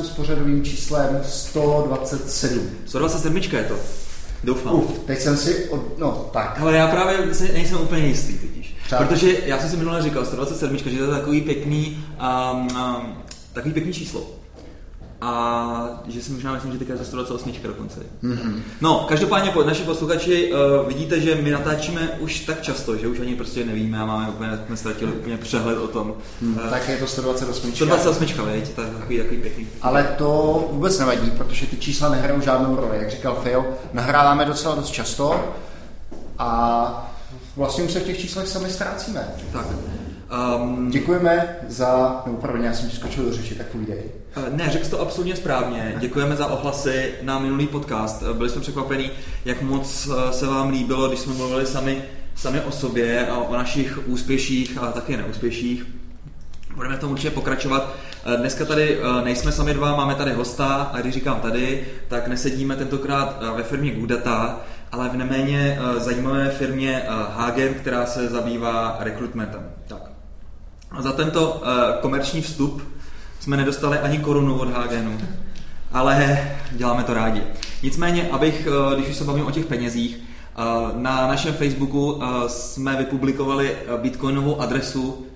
posluchači, vítejte u CZ podcastu s pořadovým číslem 127. 127 je to. Doufám. Uf, teď jsem si, od, no tak. Ale já právě si nejsem úplně jistý totiž. Protože já jsem si minule říkal, 127, že to je takový pěkný, um, um, takový pěkný číslo a že si možná myslím, že teďka je 128 dokonce. Mm-hmm. No, každopádně naši posluchači uh, vidíte, že my natáčíme už tak často, že už ani prostě nevíme a máme úplně, jsme ztratili úplně přehled o tom. Mm, uh, tak je to 128. 128, veď, to je takový, takový pěkný. Ale to vůbec nevadí, protože ty čísla nehrajou žádnou roli. Jak říkal Phil, nahráváme docela dost často a vlastně už se v těch číslech sami ztrácíme. Tak. Um, Děkujeme za, nebo pardon, já jsem skočil do řeči, tak povídej. Eh, ne, řekl jsi to absolutně správně. Děkujeme za ohlasy na minulý podcast. Eh, byli jsme překvapení, jak moc eh, se vám líbilo, když jsme mluvili sami, sami o sobě a o našich úspěších a také neúspěších. Budeme v tom určitě pokračovat. Dneska tady nejsme sami dva, máme tady hosta a když říkám tady, tak nesedíme tentokrát ve firmě Goodata, ale v neméně zajímavé firmě Hagen, která se zabývá rekrutmentem. Tak. A za tento komerční vstup jsme nedostali ani korunu od Hagenu, ale děláme to rádi. Nicméně, abych, eh, když už se bavím o těch penězích, eh, na našem Facebooku eh, jsme vypublikovali bitcoinovou adresu,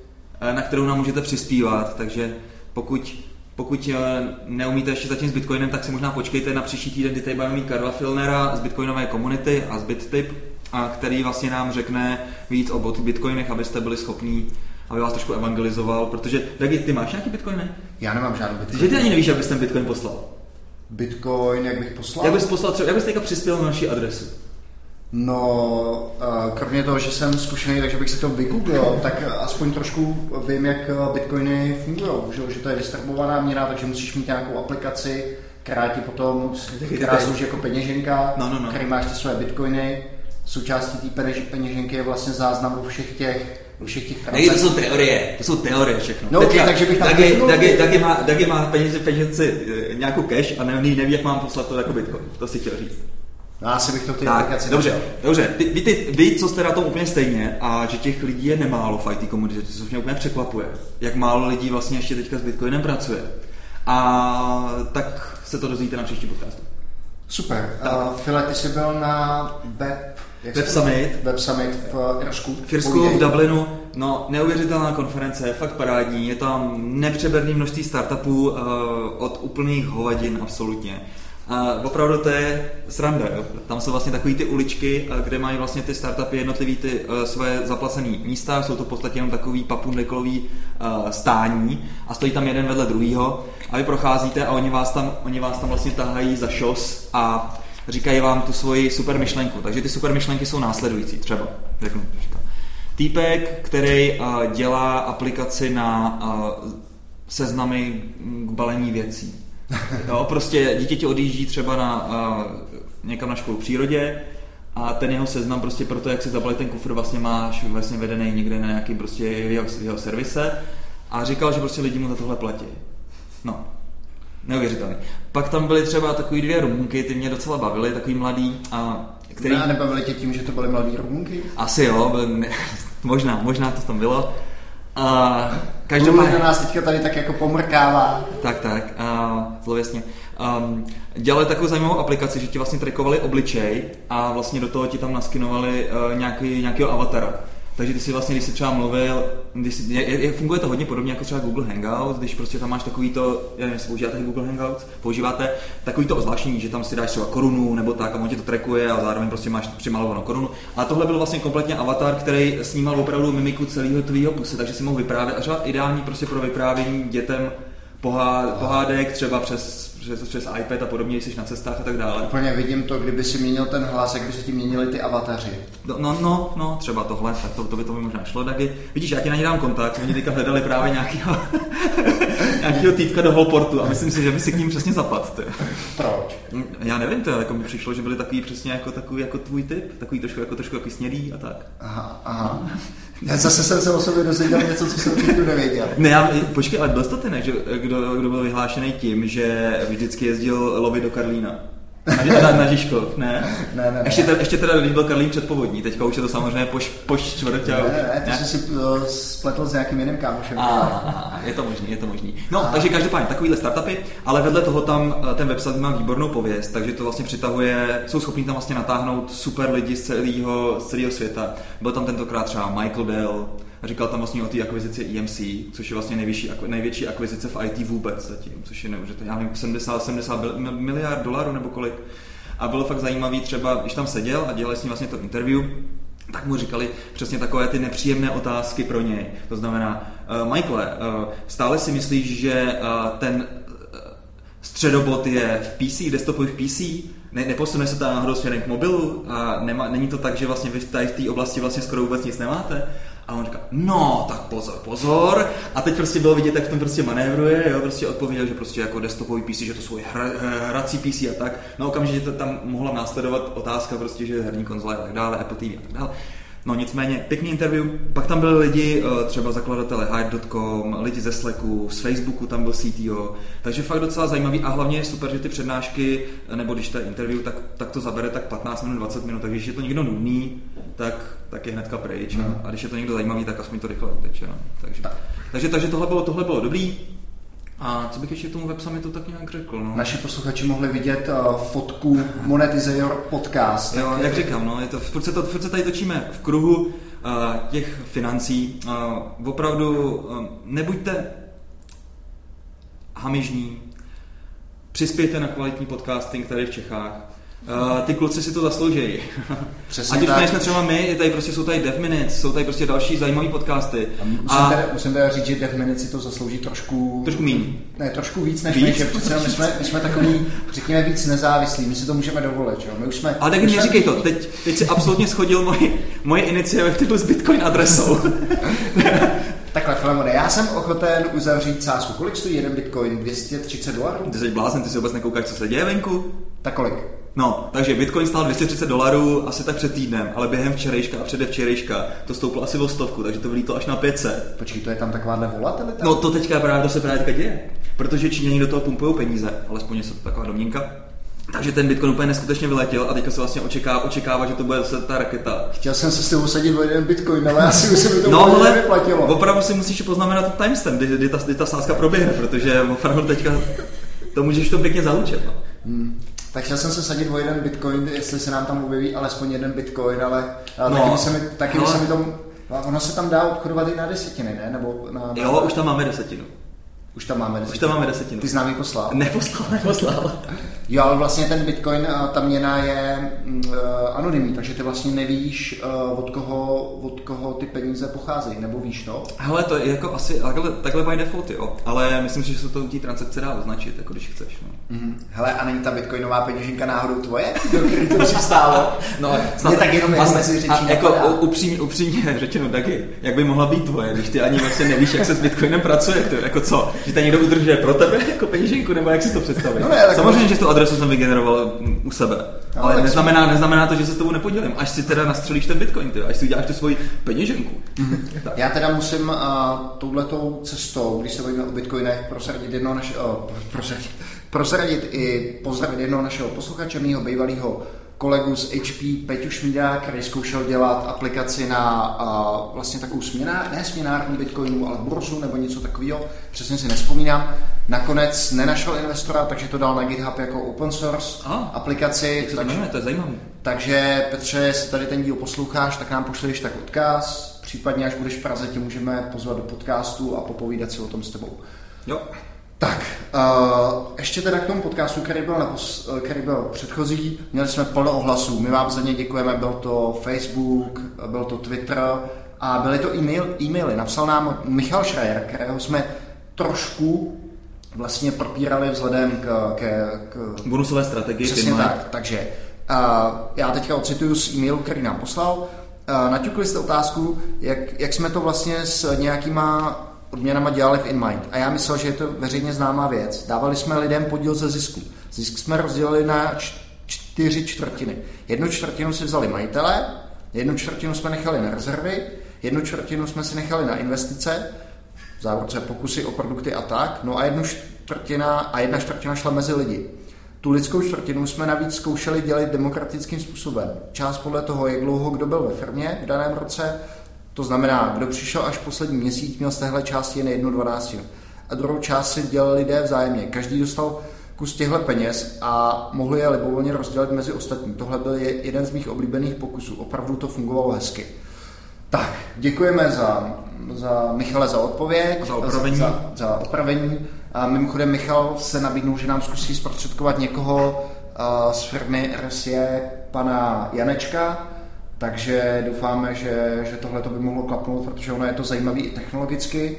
na kterou nám můžete přispívat, takže pokud, pokud neumíte ještě zatím s Bitcoinem, tak si možná počkejte na příští týden, kdy tady budeme mít Karla Filnera z Bitcoinové komunity a z BitTip, který vlastně nám řekne víc o Bitcoinech, abyste byli schopní aby vás trošku evangelizoval, protože, Dagi, ty máš nějaký bitcoin, ne? Já nemám žádný bitcoin. Takže ty ani nevíš, jak bys ten bitcoin poslal. Bitcoin, jak bych poslal? Jak bys poslal třeba, jak bys teďka přispěl na naši adresu? No, kromě toho, že jsem zkušený, takže bych si to vygooglil, tak aspoň trošku vím, jak bitcoiny fungují, že, že to je distribuovaná měna, takže musíš mít nějakou aplikaci, která ti potom, která slouží jako peněženka, no, no, no. který máš ty své bitcoiny. Součástí té peněženky je vlastně záznam všech těch u všech těch transakcí. to jsou teorie, to jsou teorie všechno. No, okay, takže bych tam Dagi, Dagi, Dagi, má, Dagi má peníze, penězi, eh, nějakou cash a neví, neví, jak mám poslat to jako bitcoin. To si chtěl říct. No, asi bych to té aplikaci Dobře, dobře. Vy, vy, ty, vy, co jste na tom úplně stejně a že těch lidí je nemálo v IT komunitě, to mě úplně překvapuje. Jak málo lidí vlastně ještě teďka s Bitcoinem pracuje. A tak se to dozvíte na příští podcastu. Super. Uh, File, ty jsi byl na web Web Summit. Web Summit v Irsku. V Irsku, v Dublinu. No, neuvěřitelná konference, fakt parádní. Je tam nepřeberné množství startupů uh, od úplných hovadin, absolutně. A opravdu to je sranda, jo. Tam jsou vlastně takové ty uličky, eh, kde mají vlastně ty startupy jednotlivý ty uh, své zaplacené místa, jsou to v podstatě jenom takový papundeklový uh, stání a stojí tam jeden vedle druhého a vy procházíte a oni vás tam, oni vás tam vlastně tahají za šos a říkají vám tu svoji super myšlenku. Takže ty super myšlenky jsou následující, třeba, řeknu, říkám. Týpek, který uh, dělá aplikaci na uh, seznamy k balení věcí. Jo, prostě dítě ti odjíždí třeba na, uh, někam na školu v přírodě a ten jeho seznam prostě pro to, jak si zabalit ten kufr, vlastně máš vlastně vedený někde na nějaký prostě jeho, jeho servise a říkal, že prostě lidi mu za tohle platí. No, neuvěřitelný. Pak tam byly třeba takový dvě Rumunky, ty mě docela bavily, takový mladý. A který... Ne, nebavili tě tím, že to byly mladý Rumunky? Asi jo, byly, možná, možná to tam bylo. A každopádně... nás teďka tady tak jako pomrkává. Tak, tak, a, zlověsně. Um, dělali takovou zajímavou aplikaci, že ti vlastně trikovali obličej a vlastně do toho ti tam naskinovali uh, nějaký, nějakého avatara. Takže ty si vlastně, když jsi třeba mluvil, když si, je, je, funguje to hodně podobně jako třeba Google Hangouts, když prostě tam máš takový to, já nevím, používáte Google Hangouts, používáte takový to ozvláštní, že tam si dáš třeba korunu nebo tak a on tě to trackuje a zároveň prostě máš přimalovanou korunu. A tohle byl vlastně kompletně avatar, který snímal opravdu mimiku celého tvýho puse, takže si mohl vyprávět a třeba ideální prostě pro vyprávění dětem pohádek třeba přes přes, přes iPad a podobně, jsi na cestách a tak dále. Úplně vidím to, kdyby si měnil ten hlas, jak by se ti měnili ty avataři. No, no, no, no třeba tohle, tak to, to by to by možná šlo taky. Vidíš, já ti na ně dám kontakt, oni teďka hledali právě nějakého, nějakého týpka do Holportu a myslím si, že by si k ním přesně zapadl. Proč? Já nevím, to jako mi přišlo, že byli takový přesně jako, takový jako tvůj typ, takový trošku jako trošku jako snědý a tak. Aha, aha. Já zase jsem se o sobě dozvěděl něco, co jsem určitě nevěděl. Ne, já, počkej, ale byl ne, že, kdo, kdo byl vyhlášený tím, že vždycky jezdil lovit do Karlína. Na, na, na Žižkov, ne? Ne, ne, ne. Ještě, teda, ještě teda, když byl Karlín před povodní, teďka už je to samozřejmě po, po čtvrtě. Ne, ne, ne, to jsi si uh, spletl s nějakým jiným kámošem. A, a, je to možný, je to možný. No, a. takže každopádně takovýhle startupy, ale vedle toho tam eh, ten website má výbornou pověst, takže to vlastně přitahuje, jsou schopni tam vlastně natáhnout super lidi z celého, z celého světa. Byl tam tentokrát třeba Michael Dell, říkal tam vlastně o té akvizici EMC, což je vlastně největší, největší akvizice v IT vůbec zatím, což je neuvěřitelné, já nevím, 70, 70 miliard dolarů nebo kolik. A bylo fakt zajímavý třeba, když tam seděl a dělali s ním vlastně to interview, tak mu říkali přesně takové ty nepříjemné otázky pro něj. To znamená, uh, Michaele, uh, stále si myslíš, že uh, ten středobot je v PC, desktopový v PC, ne, neposune se to náhodou směrem k mobilu a nema, není to tak, že vlastně vy v té oblasti vlastně skoro vůbec nic nemáte. A on říká, no, tak pozor, pozor. A teď prostě bylo vidět, jak v tom prostě manévruje, jo, prostě odpověděl, že prostě jako desktopový PC, že to jsou hra, hrací PC a tak. No okamžitě tam mohla následovat otázka prostě, že herní konzole a tak dále, Apple TV a tak dále. No nicméně, pěkný interview. Pak tam byli lidi, eh, třeba zakladatele Hyde.com, lidi ze Slacku, z Facebooku tam byl CTO, takže fakt docela zajímavý a hlavně je super, že ty přednášky, eh, nebo když to je interview, tak, tak to zabere tak 15 minut, 20 minut, takže když je to někdo nudný, tak, tak je hnedka pryč. Mm. A když je to někdo zajímavý, tak aspoň to rychle uteče. No. Takže, takže, takže tohle, bylo, tohle bylo dobrý. A co bych ještě tomu websummitu tak nějak řekl? No? Naši posluchači mohli vidět uh, fotku Monetize Your Podcast. Jo, jak říkám, no, je to, furt, se to, furt se tady točíme v kruhu uh, těch financí. Uh, opravdu uh, nebuďte hamižní, přispějte na kvalitní podcasting tady v Čechách. Uh, ty kluci si to zaslouží. Přesně Ať už nejsme třeba my, tady prostě jsou tady Dev Minutes, jsou tady prostě další zajímavé podcasty. A musím, a... Teda, musím teda říct, že Dev Minutes si to zaslouží trošku... Trošku méně. Ne, trošku víc než víc? my, že přece my jsme, my jsme takový, řekněme, víc nezávislí, my si to můžeme dovolit, jo? My už jsme... Ale tak mi říkej to, teď, teď si absolutně schodil moji, moje iniciativu s Bitcoin adresou. Takhle, Filemone, já jsem ochoten uzavřít sázku. Kolik stojí jeden bitcoin? 230 dolarů? Ty jsi blázen, ty si vůbec nekoukáš, co se děje venku? Tak kolik? No, takže Bitcoin stál 230 dolarů asi tak před týdnem, ale během včerejška a předevčerejška to stouplo asi o stovku, takže to vylítlo až na 500. Počkej, to je tam takováhle volatilita? No to teďka právě, to se právě teďka děje, protože Číňani do toho pumpují peníze, alespoň je to taková domněnka. Takže ten Bitcoin úplně neskutečně vyletěl a teďka se vlastně očekává, očekává, že to bude zase ta raketa. Chtěl jsem se s tebou sadit o jeden Bitcoin, ale asi už se mi to no, ale vyplatilo. Opravdu si musíš poznamenat timestamp, kdy, kdy, ta, kdy ta sázka proběhne, protože opravdu teďka to můžeš to pěkně zalučet. No. Hmm. Tak chtěl jsem se sadit o jeden bitcoin, jestli se nám tam objeví alespoň jeden bitcoin, ale, ale no, taky, se mi, taky no. se mi tom, ono se tam dá obchodovat i na desetiny, ne? Nebo na, na... Jo, už tam máme desetinu. Už tam máme desetinu. Už tam máme desetinu. Ty známý poslal? Neposlal, neposlal. jo, ale vlastně ten Bitcoin, ta měna je uh, anonymní, takže ty vlastně nevíš, uh, od, koho, od koho ty peníze pocházejí, nebo víš to? Hele, to je jako asi takhle, takhle by default, jo. Ale myslím si, že se to u té transakce dá označit, jako když chceš. No. Mm-hmm. Hele, a není ta bitcoinová peněženka náhodou tvoje, do který to přistálo? no, snad, tak jenom vlastně, mezi řečí a jako upřímně, upřímně řečeno, taky, jak by mohla být tvoje, když ty ani vlastně nevíš, jak se s bitcoinem pracuje, to, jako co? že to někdo udržuje pro tebe jako peněženku, nebo jak si to představit? No ne, Samozřejmě, že tu adresu jsem vygeneroval u sebe, no, ale neznamená, neznamená to, že se s tebou nepodělím, až si teda nastřelíš ten bitcoin, ty, až si uděláš tu svoji peněženku. Mhm. Já teda musím uh, touhletou cestou, když se bavíme o bitcoinech, prosadit jedno naše, uh, prosadit, prosadit i pozdravit jednoho našeho posluchače, mýho bývalého kolegu z HP Peťu Šmída, který zkoušel dělat aplikaci na a, vlastně takovou směnár, ne směnárnu Bitcoinu, ale burzu nebo něco takového, přesně si nespomínám. Nakonec nenašel investora, takže to dal na GitHub jako open source ah, aplikaci. Takže, to, to je zajímavé. Takže Petře, jestli tady ten díl posloucháš, tak nám pošleš tak odkaz, případně až budeš v Praze, tě můžeme pozvat do podcastu a popovídat si o tom s tebou. Jo. Tak, uh, ještě teda k tomu podcastu, který byl, napos, který byl předchozí, měli jsme plno ohlasů, my vám za ně děkujeme, byl to Facebook, byl to Twitter a byly to e-mail, e-maily. Napsal nám Michal Schreier, kterého jsme trošku vlastně propírali vzhledem k... k, k Bonusové strategii. Přesně tak, takže uh, já teďka ocituju z e-mailu, který nám poslal. Uh, naťukli jste otázku, jak, jak jsme to vlastně s nějakýma odměnama dělali v InMind. A já myslel, že je to veřejně známá věc. Dávali jsme lidem podíl ze zisku. Zisk jsme rozdělili na čtyři čtvrtiny. Jednu čtvrtinu si vzali majitele, jednu čtvrtinu jsme nechali na rezervy, jednu čtvrtinu jsme si nechali na investice, v závodce pokusy o produkty a tak, no a jednu čtvrtina a jedna čtvrtina šla mezi lidi. Tu lidskou čtvrtinu jsme navíc zkoušeli dělat demokratickým způsobem. Část podle toho, jak dlouho kdo byl ve firmě v daném roce, to znamená, kdo přišel až poslední měsíc, měl z téhle části jen jednu dvanáctinu. A druhou část si dělali lidé vzájemně. Každý dostal kus těchto peněz a mohli je libovolně rozdělit mezi ostatní. Tohle byl jeden z mých oblíbených pokusů. Opravdu to fungovalo hezky. Tak, děkujeme za, za Michale za odpověď. Za opravení. Za, za opravení. A mimochodem Michal se nabídnul, že nám zkusí zprostředkovat někoho z firmy RSE, pana Janečka, takže doufáme, že, že tohle to by mohlo klapnout, protože ono je to zajímavé i technologicky.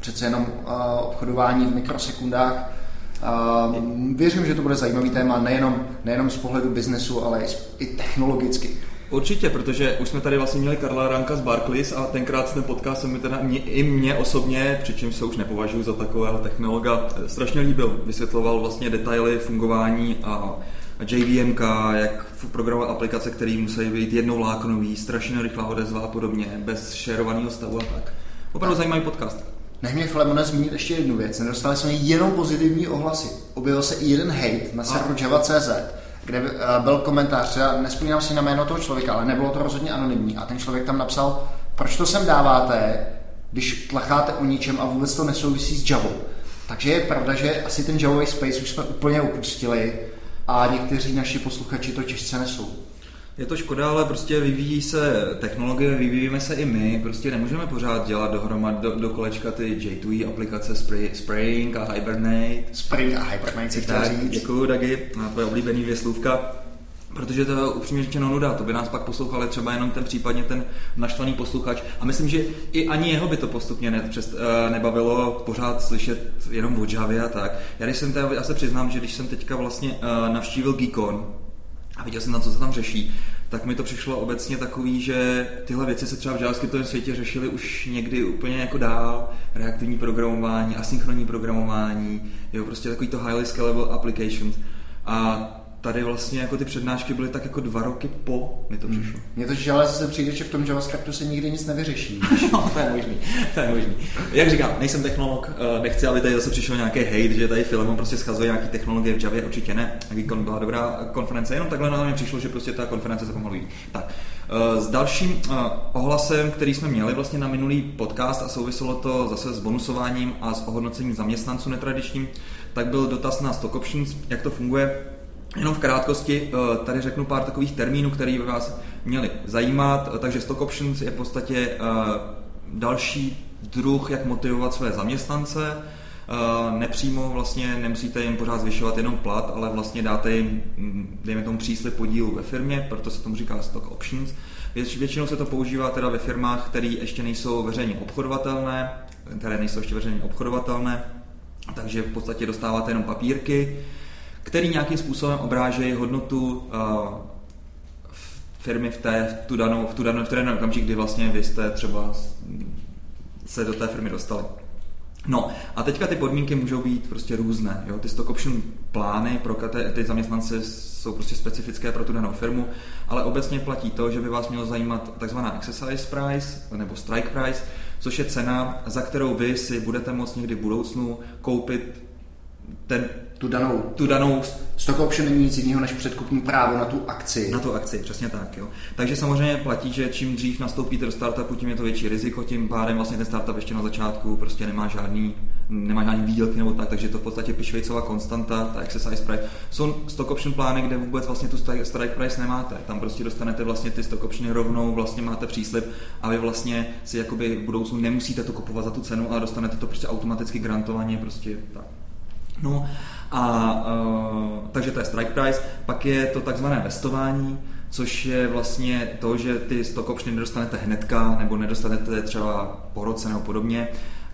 Přece jenom obchodování v mikrosekundách Uh, věřím, že to bude zajímavý téma nejenom, nejenom z pohledu biznesu, ale i, i technologicky. Určitě, protože už jsme tady vlastně měli Karla Ranka z Barclays a tenkrát ten podcast se mi teda mě, i mě osobně, přičemž se už nepovažuji za takového technologa, strašně líbil. Vysvětloval vlastně detaily fungování a JVMK, jak programovat aplikace, které musí být jednovláknový, strašně rychlá odezva a podobně, bez šerovaného stavu a tak. Opravdu zajímavý podcast. Nech mě Flemone zmínit ještě jednu věc. Nedostali jsme jenom pozitivní ohlasy. Objevil se i jeden hate na serveru Java.cz, kde eh, byl komentář, já nespomínám si na jméno toho člověka, ale nebylo to rozhodně anonymní. A ten člověk tam napsal, proč to sem dáváte, když tlacháte o ničem a vůbec to nesouvisí s Javou. Takže je pravda, že asi ten Javový space už jsme úplně opustili a někteří naši posluchači to těžce nesou. Je to škoda, ale prostě vyvíjí se technologie, vyvíjíme se i my, prostě nemůžeme pořád dělat dohromady do, do kolečka ty J2E aplikace Spray, Spraying a Hibernate. Spring a Hibernate si chtěl říct. Děkuju, Dagi, na tvoje oblíbený dvě slůvka. Protože to je upřímně řečeno nuda, to by nás pak poslouchali třeba jenom ten případně ten naštvaný posluchač. A myslím, že i ani jeho by to postupně ne, přes, uh, nebavilo pořád slyšet jenom o Javě a tak. Já, když jsem teda, já se přiznám, že když jsem teďka vlastně uh, navštívil Geekon, a viděl jsem na co se tam řeší, tak mi to přišlo obecně takový, že tyhle věci se třeba v JavaScriptovém světě řešily už někdy úplně jako dál, reaktivní programování, asynchronní programování, jo, prostě takový to highly scalable applications. A tady vlastně jako ty přednášky byly tak jako dva roky po mi to hmm. přišlo. Mně to ale zase přijde, že v tom JavaScriptu se nikdy nic nevyřeší. no, to je možný, to je možný. Jak říkám, nejsem technolog, eh, nechci, aby tady zase přišel nějaký hate, že tady Filemon prostě schazuje nějaký technologie v Javě, určitě ne. Geekon byla dobrá konference, jenom takhle na mě přišlo, že prostě ta konference se pomalu Tak, eh, s dalším eh, ohlasem, který jsme měli vlastně na minulý podcast a souviselo to zase s bonusováním a s ohodnocením zaměstnanců netradičním, tak byl dotaz na stock options, jak to funguje. Jenom v krátkosti eh, tady řeknu pár takových termínů, které by vás měly zajímat. Takže stock options je v podstatě eh, další druh, jak motivovat své zaměstnance. Eh, nepřímo vlastně nemusíte jim pořád zvyšovat jenom plat, ale vlastně dáte jim, hm, dejme tomu příslip podílu ve firmě, proto se tomu říká stock options. Většinou se to používá teda ve firmách, které ještě nejsou veřejně obchodovatelné, které nejsou ještě veřejně obchodovatelné, takže v podstatě dostáváte jenom papírky, který nějakým způsobem obrážejí hodnotu uh, firmy v, té, v tu danou, v tu danou, v ten okamžik, kdy vlastně vy jste třeba se do té firmy dostali. No a teďka ty podmínky můžou být prostě různé. Jo? Ty stock option plány pro ty, zaměstnance jsou prostě specifické pro tu danou firmu, ale obecně platí to, že by vás mělo zajímat takzvaná exercise price nebo strike price, což je cena, za kterou vy si budete moct někdy v budoucnu koupit ten tu danou, tu danou stock option není nic jiného než předkupní právo na tu akci. Na tu akci, přesně tak. Jo. Takže samozřejmě platí, že čím dřív nastoupíte do startupu, tím je to větší riziko, tím pádem vlastně ten startup ještě na začátku prostě nemá žádný, nemá žádný výdělky nebo tak, takže to v podstatě pišvejcová konstanta, ta exercise price. Jsou stock option plány, kde vůbec vlastně tu strike price nemáte. Tam prostě dostanete vlastně ty stock optiony rovnou, vlastně máte příslip a vy vlastně si jakoby v budoucnu nemusíte to kupovat za tu cenu, ale dostanete to prostě automaticky grantovaně, prostě tak. No a uh, takže to je strike price, pak je to takzvané vestování, což je vlastně to, že ty stock optiony nedostanete hnedka, nebo nedostanete třeba po roce nebo podobně,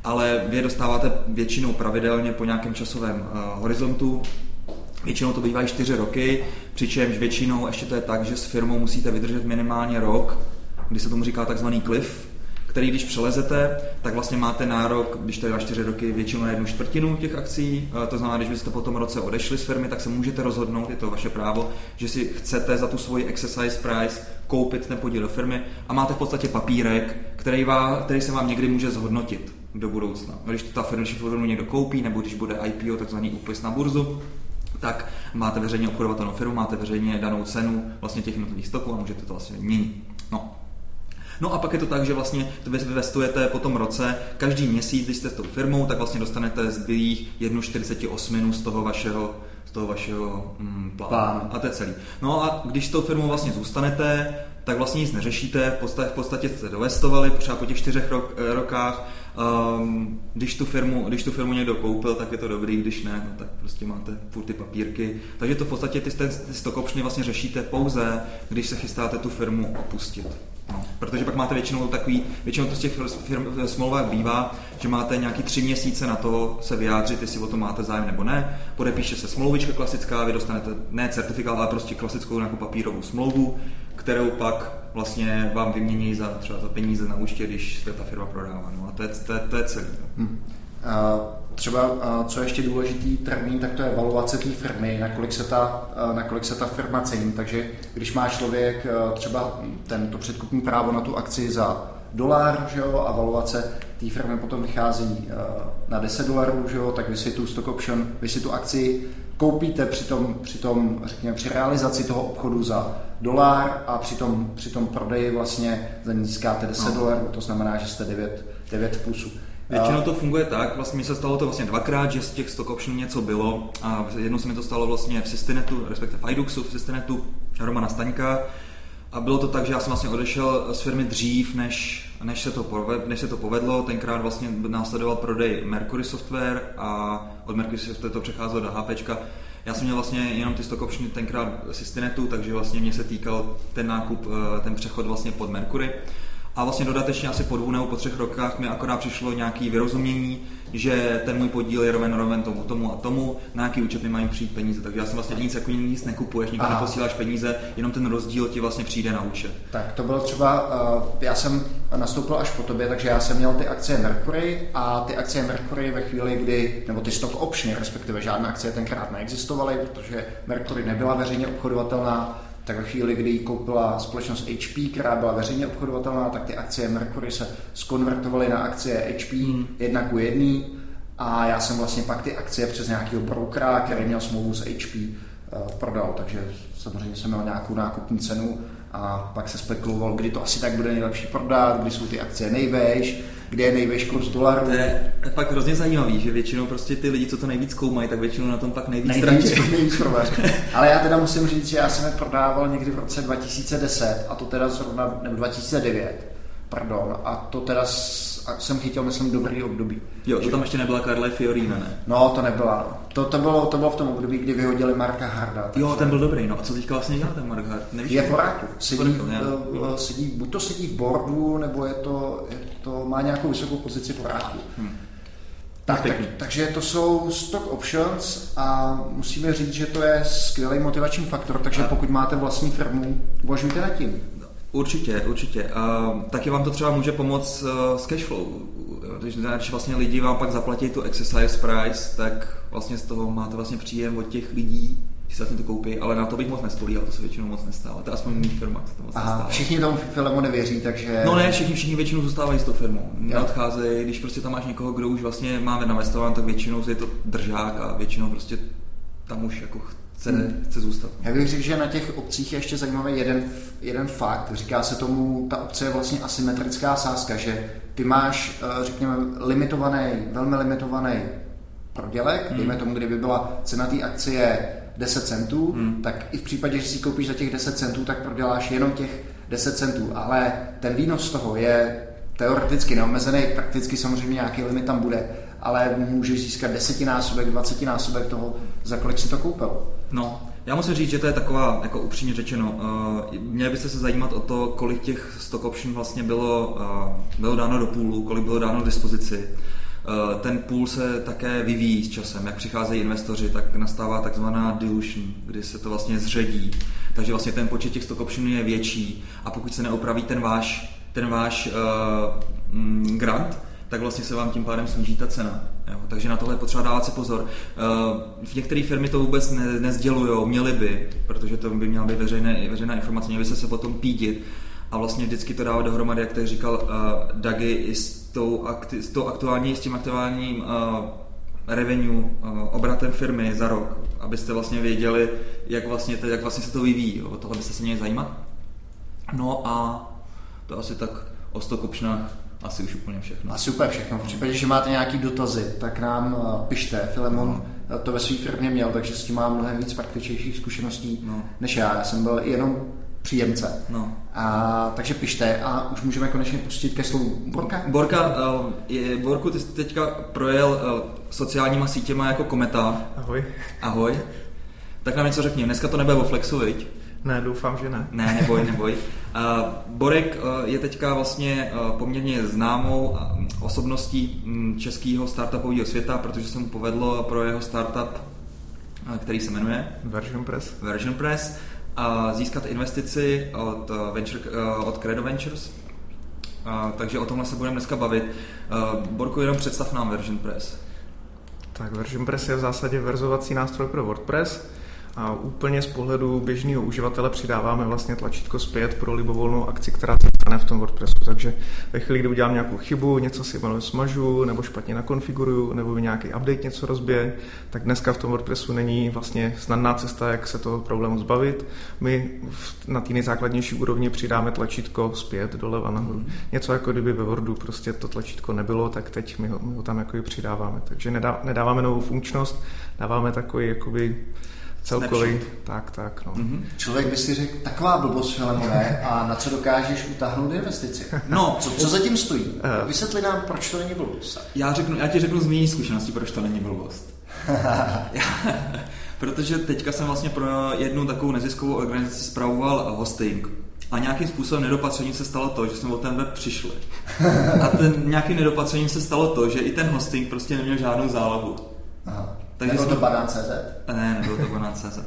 ale vy je dostáváte většinou pravidelně po nějakém časovém uh, horizontu, Většinou to bývají čtyři roky, přičemž většinou ještě to je tak, že s firmou musíte vydržet minimálně rok, kdy se tomu říká takzvaný cliff, který když přelezete, tak vlastně máte nárok, když to je na čtyři roky, většinou na jednu čtvrtinu těch akcí. To znamená, když byste po tom roce odešli z firmy, tak se můžete rozhodnout, je to vaše právo, že si chcete za tu svoji exercise price koupit ten podíl do firmy a máte v podstatě papírek, který, vám, který se vám někdy může zhodnotit do budoucna. Když ta firma, firmu někdo koupí, nebo když bude IPO, takzvaný úpis na burzu, tak máte veřejně obchodovatelnou firmu, máte veřejně danou cenu vlastně těch jednotlivých stoků a můžete to vlastně měnit. No. No a pak je to tak, že vlastně to vy investujete po tom roce, každý měsíc, když jste s tou firmou, tak vlastně dostanete zbylých 1,48 z toho vašeho z toho vašeho mm, plánu. Plán. A to je celý. No a když s tou firmou vlastně zůstanete, tak vlastně nic neřešíte, v podstatě, v podstatě jste dovestovali třeba po těch čtyřech rok, eh, rokách, um, když, tu firmu, když tu firmu někdo koupil, tak je to dobrý, když ne, no, tak prostě máte furt ty papírky. Takže to v podstatě ty, ty, ty stokopšny vlastně řešíte pouze, když se chystáte tu firmu opustit. Protože pak máte většinou takový, většinou to z těch firm, smlouvách bývá, že máte nějaký tři měsíce na to se vyjádřit, jestli o to máte zájem nebo ne. Podepíše se smlouvička klasická, vy dostanete ne certifikát, ale prostě klasickou nějakou papírovou smlouvu, kterou pak vlastně vám vymění za třeba za peníze na účtě, když se ta firma prodává. No a to je, to je, to je celý. Hmm. Třeba, co je ještě důležitý termín, tak to je valuace té firmy, nakolik se, ta, nakolik se ta firma cení. Takže když má člověk třeba ten, to předkupní právo na tu akci za dolar, že jo, a valuace té firmy potom vychází na 10 dolarů, že jo, tak vy si tu stock option, vy si tu akci koupíte při tom, při tom, řekněme, při realizaci toho obchodu za dolar a při tom, při tom prodeji vlastně za ní získáte 10 no. dolarů, to znamená, že jste 9, 9 v plusu. Většinou to funguje tak, vlastně mi se stalo to vlastně dvakrát, že z těch stock option něco bylo a jednou se mi to stalo vlastně v Systinetu, respektive v Iduxu, v Systinetu Romana Staňka a bylo to tak, že já jsem vlastně odešel z firmy dřív, než, než, se, to povedlo, než se to povedlo. Tenkrát vlastně následoval prodej Mercury Software a od Mercury Software to přecházelo do HP. Já jsem měl vlastně jenom ty stock option tenkrát z Systinetu, takže vlastně mě se týkal ten nákup, eh, ten přechod vlastně pod Mercury. A vlastně dodatečně asi po dvou nebo po třech rokách mi akorát přišlo nějaké vyrozumění, že ten můj podíl je roven roven tomu, tomu a tomu, na jaký účet mi mají přijít peníze. Takže já jsem vlastně nic jako nic nekupuješ, nikam neposíláš peníze, jenom ten rozdíl ti vlastně přijde na účet. Tak to bylo třeba, uh, já jsem nastoupil až po tobě, takže já jsem měl ty akcie Mercury a ty akcie Mercury ve chvíli, kdy, nebo ty stock optiony, respektive žádné akcie tenkrát neexistovaly, protože Mercury nebyla veřejně obchodovatelná, tak ve chvíli, kdy ji koupila společnost HP, která byla veřejně obchodovatelná, tak ty akcie Mercury se skonvertovaly na akcie HP hmm. jedna ku jedný. A já jsem vlastně pak ty akcie přes nějakého brokera, který měl smlouvu s HP, eh, prodal, takže samozřejmě jsem měl nějakou nákupní cenu a pak se spekuloval, kdy to asi tak bude nejlepší prodat, kdy jsou ty akcie nejvejš, kde je nejvejš kurz dolaru. To je fakt hrozně zajímavý, že většinou prostě ty lidi, co to nejvíc zkoumají, tak většinou na tom pak nejvíc nejvíc, nejvíc Ale já teda musím říct, že já jsem je prodával někdy v roce 2010 a to teda zrovna, nebo 2009, pardon, a to teda jsem chytil, myslím, dobrý období. Jo, to tam ještě nebyla Carly Fiorina, ne? No, to nebyla. To, to, bylo, to bylo v tom období, kdy vyhodili Marka Harda. Takže... Jo, ten byl dobrý. No a co teďka vlastně dělá ten Mark Hard? Nevíš, je v Horáku. Sedí, uh, sedí, buď to sedí v boardu, nebo je to, je to má nějakou vysokou pozici v Horáku. Hmm. Tak, tak, takže to jsou stock options a musíme říct, že to je skvělý motivační faktor, takže a... pokud máte vlastní firmu, uvažujte nad tím. Určitě, určitě. Uh, taky vám to třeba může pomoct uh, s cashflow. Když, když vlastně lidi vám pak zaplatí tu exercise price, tak vlastně z toho máte vlastně příjem od těch lidí, si vlastně to koupí, ale na to bych moc nestolí, ale to se většinou moc nestává. To je aspoň mých firmách se to moc Aha, nestává. všichni tomu filmu nevěří, takže... No ne, všichni, všichni většinou zůstávají s tou firmou. Neodcházejí, když prostě tam máš někoho, kdo už vlastně máme navestovan, tak většinou je to držák a většinou prostě tam už jako chce, hmm. chce zůstat. Já bych řekl, že na těch obcích je ještě zajímavý jeden, jeden fakt. Říká se tomu, ta obce je vlastně asymetrická sázka, že ty máš, eh, řekněme, limitovaný, velmi limitovaný prodělek, hmm. dejme tomu, kdyby byla cena té akcie 10 centů, hmm. tak i v případě, že si koupíš za těch 10 centů, tak proděláš jenom těch 10 centů, ale ten výnos z toho je teoreticky neomezený, prakticky samozřejmě nějaký limit tam bude, ale můžeš získat desetinásobek, dvacetinásobek toho, za kolik si to koupil. No, já musím říct, že to je taková, jako upřímně řečeno, uh, měli byste se zajímat o to, kolik těch stock option vlastně bylo, uh, bylo dáno do půlu, kolik bylo dáno k dispozici. Uh, ten půl se také vyvíjí s časem. Jak přicházejí investoři, tak nastává takzvaná dilution, kdy se to vlastně zředí. Takže vlastně ten počet těch stock optionů je větší a pokud se neopraví ten váš, ten váš uh, grant, tak vlastně se vám tím pádem sníží ta cena. Jo? Takže na tohle je potřeba dávat si pozor. Eh, v některé firmy to vůbec ne, nezdělují, měly by, protože to by měla být veřejné, veřejná informace, měly by se se potom pídit a vlastně vždycky to dávat dohromady, jak tady říkal uh, Dagi, i s tou, akti, s tou aktuální, s tím aktuálním uh, revenue, obratem firmy za rok, abyste vlastně věděli, jak vlastně, jak vlastně se to vyvíjí. O tohle byste se měli zajímat. No a to asi tak o stokupšnách asi už úplně všechno. Asi úplně všechno. V případě, že máte nějaký dotazy, tak nám uh, pište. Filemon no. to ve své firmě měl, takže s tím mám mnohem víc praktičnějších zkušeností no. než já. Já jsem byl jenom příjemce. No. A, takže pište a už můžeme konečně pustit ke slovu. Borka? Borka, uh, je, Borku, ty jsi teďka projel sociálníma sítěma jako kometa. Ahoj. Ahoj. Tak nám něco řekni, dneska to nebude o Flexu, viď? Ne, doufám, že ne. Ne, neboj, neboj. Uh, Borek uh, je teďka vlastně uh, poměrně známou osobností um, českého startupového světa, protože se mu povedlo pro jeho startup, který se jmenuje Version Press. Version Press a získat investici od, venture, od Credo Ventures. Takže o tomhle se budeme dneska bavit. Borku, jenom představ nám Version Press. Tak Version Press je v zásadě verzovací nástroj pro WordPress a úplně z pohledu běžného uživatele přidáváme vlastně tlačítko zpět pro libovolnou akci, která se stane v tom WordPressu. Takže ve chvíli, kdy udělám nějakou chybu, něco si smažu, nebo špatně nakonfiguruju, nebo nějaký update něco rozbije, tak dneska v tom WordPressu není vlastně snadná cesta, jak se toho problému zbavit. My na té nejzákladnější úrovni přidáme tlačítko zpět doleva nahoru. Něco jako kdyby ve Wordu prostě to tlačítko nebylo, tak teď my ho, my ho tam jako přidáváme. Takže nedá, nedáváme novou funkčnost, dáváme takový jakoby celkový, tak, tak, no. Mm-hmm. Člověk by si řekl, taková blbost, Filemone, a na co dokážeš utáhnout investici? No, co, co zatím stojí? Eh. Vysvětli nám, proč to není blbost. Já, řeknu, já ti řeknu z mý zkušenosti, proč to není blbost. protože teďka jsem vlastně pro jednu takovou neziskovou organizaci spravoval hosting. A nějakým způsobem nedopatřením se stalo to, že jsme o ten web přišli. A ten nějakým nedopatřením se stalo to, že i ten hosting prostě neměl žádnou zálohu. Aha. Takže nebylo to banán.cz? Ne, nebylo to banán.cz.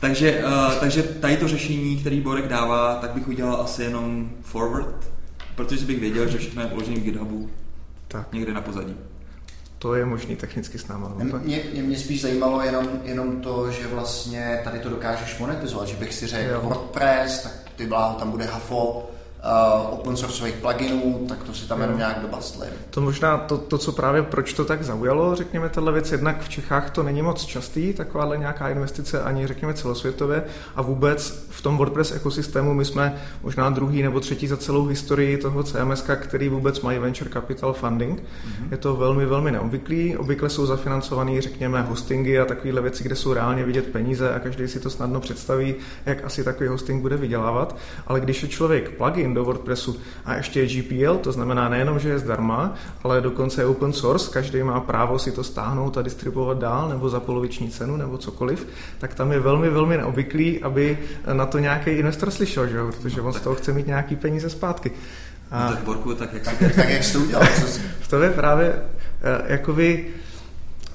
takže, uh, takže tady to řešení, který Borek dává, tak bych udělal asi jenom forward, protože bych věděl, že všechno je uložené v GitHubu tak. někde na pozadí. To je možný technicky s náma. No, mě, mě, mě spíš zajímalo jenom, jenom to, že vlastně tady to dokážeš monetizovat, že bych si řekl WordPress, tak ty bláho, tam bude hafo, uh, open sourceových pluginů, tak to si tam jenom nějak dobastlím. To možná to, to, co právě proč to tak zaujalo, řekněme, tahle věc, jednak v Čechách to není moc častý, takováhle nějaká investice ani řekněme celosvětově a vůbec v tom WordPress ekosystému my jsme možná druhý nebo třetí za celou historii toho CMS, který vůbec mají venture capital funding. Mm-hmm. Je to velmi, velmi neobvyklý. Obvykle jsou zafinancovaný, řekněme, hostingy a takovéhle věci, kde jsou reálně vidět peníze a každý si to snadno představí, jak asi takový hosting bude vydělávat. Ale když je člověk plugin, plugin do WordPressu a ještě je GPL, to znamená nejenom, že je zdarma, ale dokonce je open source, každý má právo si to stáhnout a distribuovat dál nebo za poloviční cenu nebo cokoliv, tak tam je velmi, velmi neobvyklý, aby na to nějaký investor slyšel, že? protože on z toho chce mít nějaký peníze zpátky. A... No tak Borku, tak jak, tak, tak jak jsi to udělal? V tom je právě eh, jakoby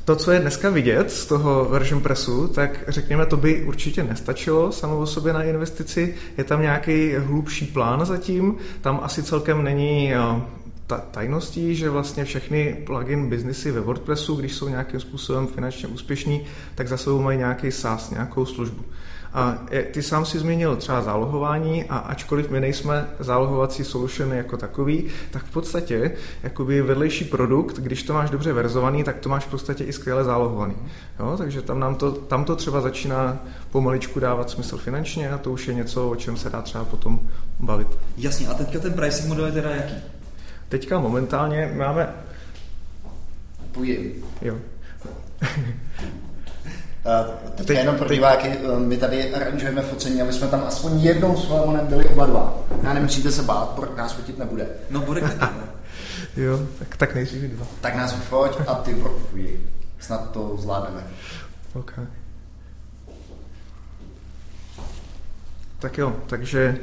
to, co je dneska vidět z toho version pressu, tak řekněme, to by určitě nestačilo samo o sobě na investici. Je tam nějaký hlubší plán zatím. Tam asi celkem není eh, ta tajností, že vlastně všechny plugin biznesy ve WordPressu, když jsou nějakým způsobem finančně úspěšní, tak za sebou mají nějaký SaaS, nějakou službu. A ty sám si zmínil třeba zálohování a ačkoliv my nejsme zálohovací solution jako takový, tak v podstatě jakoby vedlejší produkt, když to máš dobře verzovaný, tak to máš v podstatě i skvěle zálohovaný. Jo? Takže tam, nám to, tam to třeba začíná pomaličku dávat smysl finančně a to už je něco, o čem se dá třeba potom bavit. Jasně, a teďka ten pricing model je teda jaký? Teďka momentálně máme... Půjde. Jo. Teď jenom pro diváky, eh, my tady aranžujeme focení, aby jsme tam aspoň jednou s Filemonem byli oba dva. Já nemusíte se bát, protože nás fotit nebude. No bude Jo, tak, tak nejdřív dva. Tak nás foť a ty prokupuj. Snad to zvládneme. OK. Tak jo, takže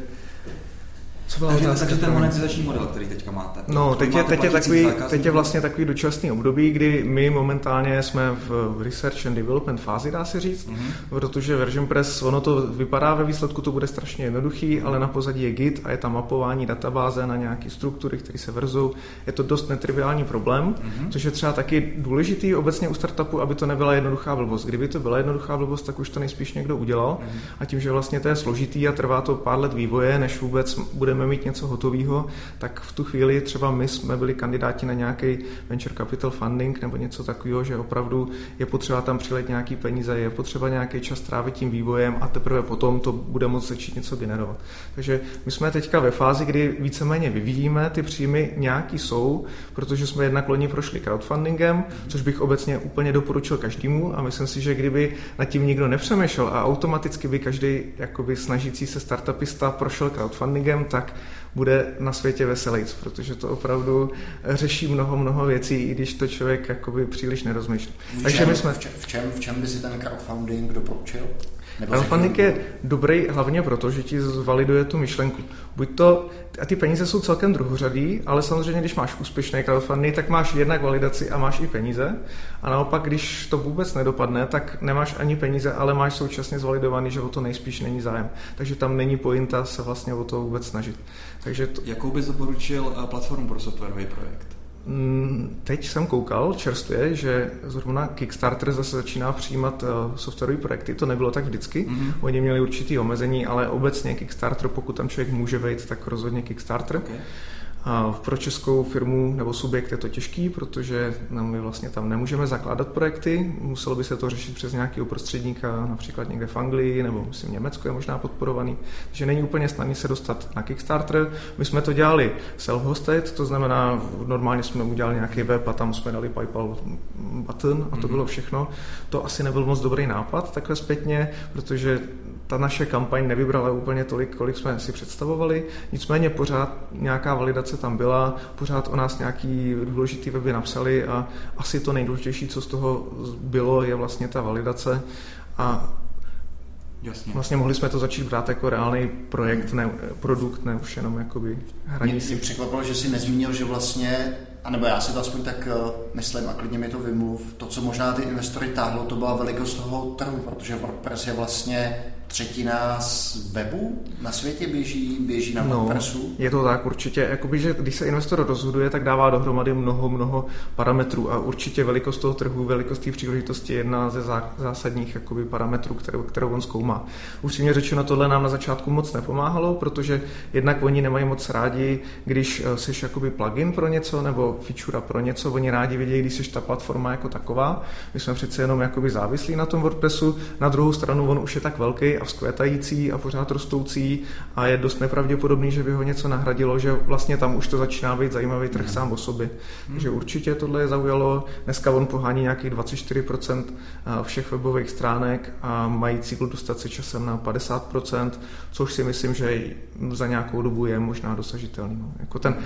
co byla takže, takže ten monetizační model, který teďka máte. No, teď je, teď, je takový, teď je vlastně takový dočasný období, kdy my momentálně jsme v research and development fázi, dá se říct, mm-hmm. protože Version Press, ono to vypadá ve výsledku, to bude strašně jednoduchý, ale na pozadí je Git a je tam mapování databáze na nějaké struktury, které se verzou. Je to dost netriviální problém, mm-hmm. což je třeba taky důležitý obecně u startupu, aby to nebyla jednoduchá blbost. Kdyby to byla jednoduchá blbost, tak už to nejspíš někdo udělal. Mm-hmm. A tím, že vlastně to je složitý a trvá to pár let vývoje, než vůbec budeme mít něco hotového, tak v tu chvíli třeba my jsme byli kandidáti na nějaký venture capital funding nebo něco takového, že opravdu je potřeba tam přilet nějaký peníze, je potřeba nějaký čas trávit tím vývojem a teprve potom to bude moct začít něco generovat. Takže my jsme teďka ve fázi, kdy víceméně vyvíjíme, ty příjmy nějaký jsou, protože jsme jednak loni prošli crowdfundingem, což bych obecně úplně doporučil každému a myslím si, že kdyby nad tím nikdo nepřemýšlel a automaticky by každý jakoby snažící se startupista prošel crowdfundingem, tak bude na světě veselejc, protože to opravdu řeší mnoho, mnoho věcí, i když to člověk jakoby příliš nerozmýšlí. V Takže čem, my jsme... v, čem, v čem by si ten crowdfunding doporučil? Crowdfunding je dobrý hlavně proto, že ti zvaliduje tu myšlenku. Buď to, a ty peníze jsou celkem druhořadý, ale samozřejmě, když máš úspěšný crowdfunding, tak máš jednak validaci a máš i peníze. A naopak, když to vůbec nedopadne, tak nemáš ani peníze, ale máš současně zvalidovaný, že o to nejspíš není zájem. Takže tam není pointa se vlastně o to vůbec snažit. Takže to... Jakou bys doporučil eh, platformu pro softwarový projekt? Mm, teď jsem koukal čerstvě, že zrovna Kickstarter zase začíná přijímat eh, softwarové projekty. To nebylo tak vždycky. Mm-hmm. Oni měli určitý omezení, ale obecně Kickstarter, pokud tam člověk může vejít, tak rozhodně Kickstarter. Okay. A pro českou firmu nebo subjekt je to těžký, protože my vlastně tam nemůžeme zakládat projekty, muselo by se to řešit přes nějakého prostředníka, například někde v Anglii nebo myslím Německo je možná podporovaný, takže není úplně snadné se dostat na Kickstarter. My jsme to dělali self-hosted, to znamená normálně jsme udělali nějaký web a tam jsme dali PayPal button a to mhm. bylo všechno. To asi nebyl moc dobrý nápad takhle zpětně, protože ta naše kampaň nevybrala úplně tolik, kolik jsme si představovali, nicméně pořád nějaká validace tam byla, pořád o nás nějaký důležitý weby napsali a asi to nejdůležitější, co z toho bylo, je vlastně ta validace. A Jasně. Vlastně mohli jsme to začít brát jako reálný projekt, ne, produkt, ne už jenom jakoby hraní. Mě, mě překvapilo, že si nezmínil, že vlastně, anebo já si to aspoň tak uh, myslím a klidně mi to vymluv, to, co možná ty investory táhlo, to byla velikost toho trhu, protože WordPress je vlastně třetina z webu na světě běží, běží na WordPressu? No, je to tak určitě. Jakoby, že když se investor rozhoduje, tak dává dohromady mnoho, mnoho parametrů a určitě velikost toho trhu, velikost té příležitosti je jedna ze zásadních jakoby, parametrů, kterou, kterou on zkoumá. Upřímně řečeno, tohle nám na začátku moc nepomáhalo, protože jednak oni nemají moc rádi, když eh, jsi jakoby plugin pro něco nebo feature pro něco, oni rádi vidějí, když jsi ta platforma jako taková. My jsme přece jenom jakoby závislí na tom WordPressu, na druhou stranu on už je tak velký a vzkvétající a pořád rostoucí a je dost nepravděpodobný, že by ho něco nahradilo, že vlastně tam už to začíná být zajímavý trh mm. sám o sobě. Mm. Takže určitě tohle je zaujalo. Dneska on pohání nějakých 24% eh, všech webových stránek a mají cíl dostat se časem na 50%, což si myslím, že za nějakou dobu je možná dosažitelný. No. Jako ten,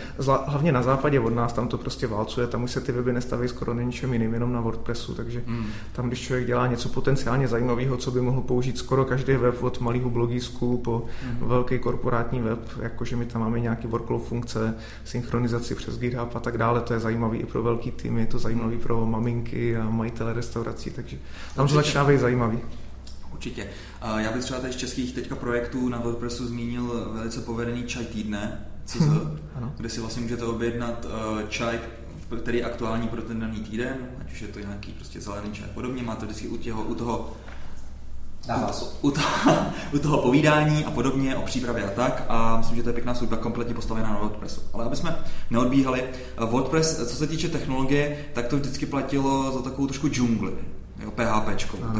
hlavně na západě od nás, tam to prostě válcuje, tam už se ty weby nestaví skoro na ničem jiným, jenom na WordPressu, takže mm. tam, když člověk dělá něco potenciálně zajímavého, co by mohl použít skoro každý web od malého blogísku po mm-hmm. velký korporátní web, jakože my tam máme nějaký workflow funkce, synchronizaci přes GitHub a tak dále, to je zajímavý i pro velký týmy, je to zajímavý pro maminky a majitele restaurací, takže tam to začíná být zajímavý. Určitě. Já bych třeba z českých teďka projektů na WordPressu zmínil velice povedený čaj týdne, CZ, hmm, kde si vlastně můžete objednat uh, čaj, který je aktuální pro ten daný týden, ať už je to nějaký prostě zelený čaj a podobně, máte vždycky u, těho, u toho u, u, toho, u toho povídání a podobně, o přípravě a tak. A myslím, že to je pěkná služba, kompletně postavená na WordPressu. Ale aby jsme neodbíhali, WordPress, co se týče technologie, tak to vždycky platilo za takovou trošku džungli. Jo, PHP.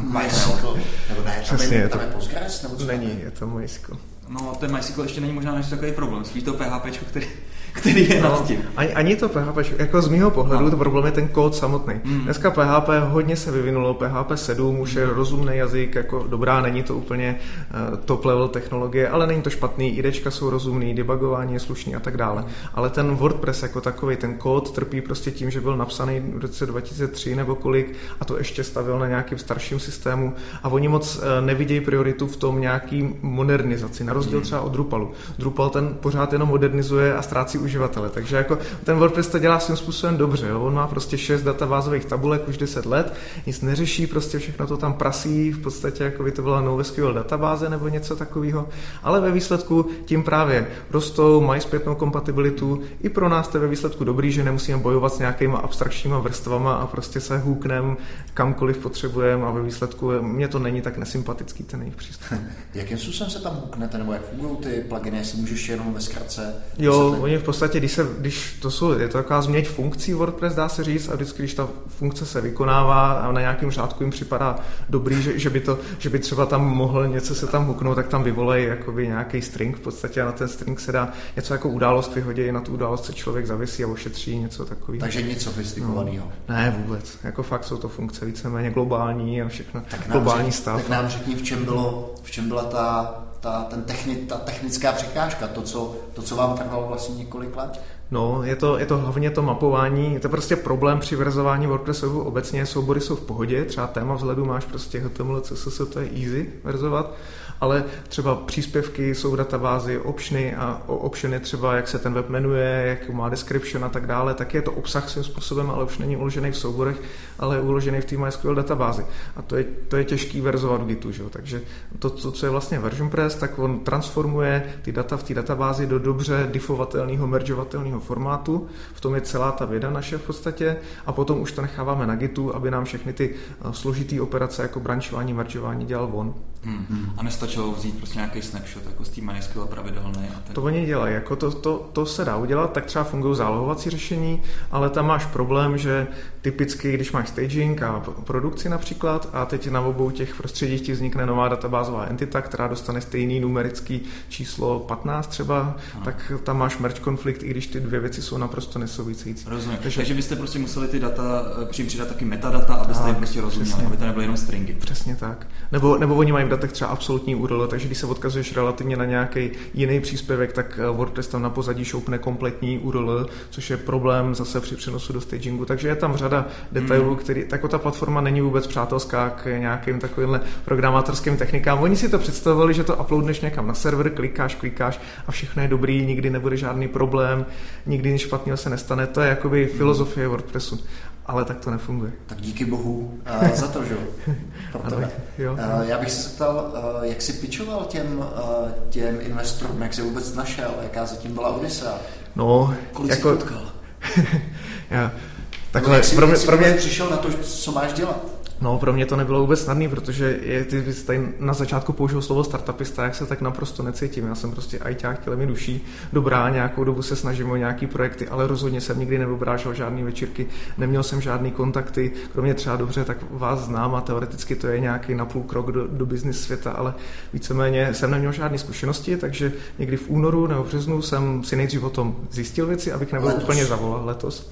MySQL. Nebo ne, Přesně, je to, tam je Postgres? Nebo co Není, je to MySQL. No, ten MySQL ještě není možná než takový problém. Spíš to PHP, který který je no, nad tím. Ani, ani to PHP, jako z mého pohledu, no. to problém je ten kód samotný. Mm. Dneska PHP hodně se vyvinulo, PHP 7 už je mm. rozumný jazyk, jako dobrá, není to úplně uh, top level technologie, ale není to špatný, IDčka jsou rozumný, debugování je slušný a tak dále. Mm. Ale ten WordPress jako takový, ten kód trpí prostě tím, že byl napsaný v roce 2003 nebo kolik a to ještě stavil na nějakým starším systému a oni moc uh, nevidějí prioritu v tom nějaký modernizaci, na rozdíl mm. třeba od Drupalu. Drupal ten pořád jenom modernizuje a ztrácí uživatele. Takže jako ten WordPress to dělá svým způsobem dobře. Jo? On má prostě šest databázových tabulek už 10 let, nic neřeší, prostě všechno to tam prasí, v podstatě jako by to byla NoSQL databáze nebo něco takového. Ale ve výsledku tím právě rostou, mají zpětnou kompatibilitu. I pro nás to je ve výsledku dobrý, že nemusíme bojovat s nějakýma abstraktníma vrstvama a prostě se hůknem kamkoliv potřebujeme a ve výsledku mě to není tak nesympatický ten jejich přístup. Jakým způsobem se tam hůknete? nebo jak fungují ty pluginy, jestli můžeš jenom ve zkratce Jo, oni v podstatě, když, se, když to jsou, je to taková změť funkcí WordPress, dá se říct, a vždycky, když ta funkce se vykonává a na nějakém řádku jim připadá dobrý, že, že, by, to, že by třeba tam mohl něco se tam huknout, tak tam vyvolají jakoby nějaký string v podstatě a na ten string se dá něco jako událost vyhodí, na tu událost se člověk zavisí a ošetří něco takového. Takže nic sofistikovaného. No, ne, vůbec. Jako fakt jsou to funkce víceméně globální a všechno. Tak globální řek, stav. Tak nám řekni, v čem, bylo, v čem byla ta, ta, ten techni, ta technická překážka, to co, to, co vám trvalo vlastně několik let? No, je to, je to hlavně to mapování, je to prostě problém při verzování WordPressu obecně, soubory jsou v pohodě, třeba téma vzhledu máš prostě HTML, CSS, to je easy verzovat, ale třeba příspěvky jsou v databázi, optiony a optiony třeba, jak se ten web jmenuje, jak má description a tak dále, tak je to obsah svým způsobem, ale už není uložený v souborech, ale je uložený v té MySQL databázi. A to je, to je těžký verzovat v Gitu, že? takže to, to, co je vlastně version press, tak on transformuje ty data v té databázi do dobře diffovatelného, mergeovatelného formátu. V tom je celá ta věda naše v podstatě a potom už to necháváme na Gitu, aby nám všechny ty eh, složitý operace jako branchování, mergeování dělal on. Hmm. A nestačilo vzít prostě nějaký snapshot jako z té MySQL pravidelný. A ten... To oni dělají, jako to, to, to, se dá udělat, tak třeba fungují zálohovací řešení, ale tam máš problém, že typicky, když máš staging a produkci například a teď na obou těch prostředích ti vznikne nová databázová entita, která dostane stejný numerický číslo 15 třeba, ano. tak tam máš merge konflikt, i když ty dvě věci jsou naprosto nesouvisející. Rozumím. Takže, Takže byste prostě museli ty data přím přidat taky metadata, abyste jim prostě rozuměli, přesně. aby to nebyly jenom stringy. Přesně tak. Nebo, nebo oni mají datech třeba absolutní URL, takže když se odkazuješ relativně na nějaký jiný příspěvek, tak eh, WordPress tam na pozadí šoupne kompletní URL, což je problém zase při přenosu do stagingu. Takže je tam řada detailů, hmm. který, tak ta platforma není vůbec přátelská k nějakým takovým programátorským technikám. Oni si to představovali, že to uploadneš někam na server, klikáš, klikáš a všechno je dobrý, nikdy nebude žádný problém, nikdy nic špatného se nestane. To je jakoby filozofie WordPressu ale tak to nefunguje. Tak díky bohu uh, za to, že Pro ano, jo. Uh, já bych se zeptal, uh, jak jsi pičoval těm, uh, těm investorům, jak jsi vůbec našel, jaká zatím byla Odisa? No, Kolik jako... jsi potkal? já, takhle, jak jsi, pro mě, pro mě... přišel na to, co máš dělat? No, pro mě to nebylo vůbec snadné, protože je, ty tady na začátku použil slovo startupista, jak se tak naprosto necítím. Já jsem prostě ajťák těle mi duší, dobrá, nějakou dobu se snažím o nějaký projekty, ale rozhodně jsem nikdy neobrážel žádné večírky, neměl jsem žádný kontakty, kromě třeba dobře, tak vás znám a teoreticky to je nějaký napůl krok do, do business světa, ale víceméně jsem neměl žádné zkušenosti, takže někdy v únoru nebo březnu jsem si nejdřív o tom zjistil věci, abych nebyl letos. úplně zavolal letos.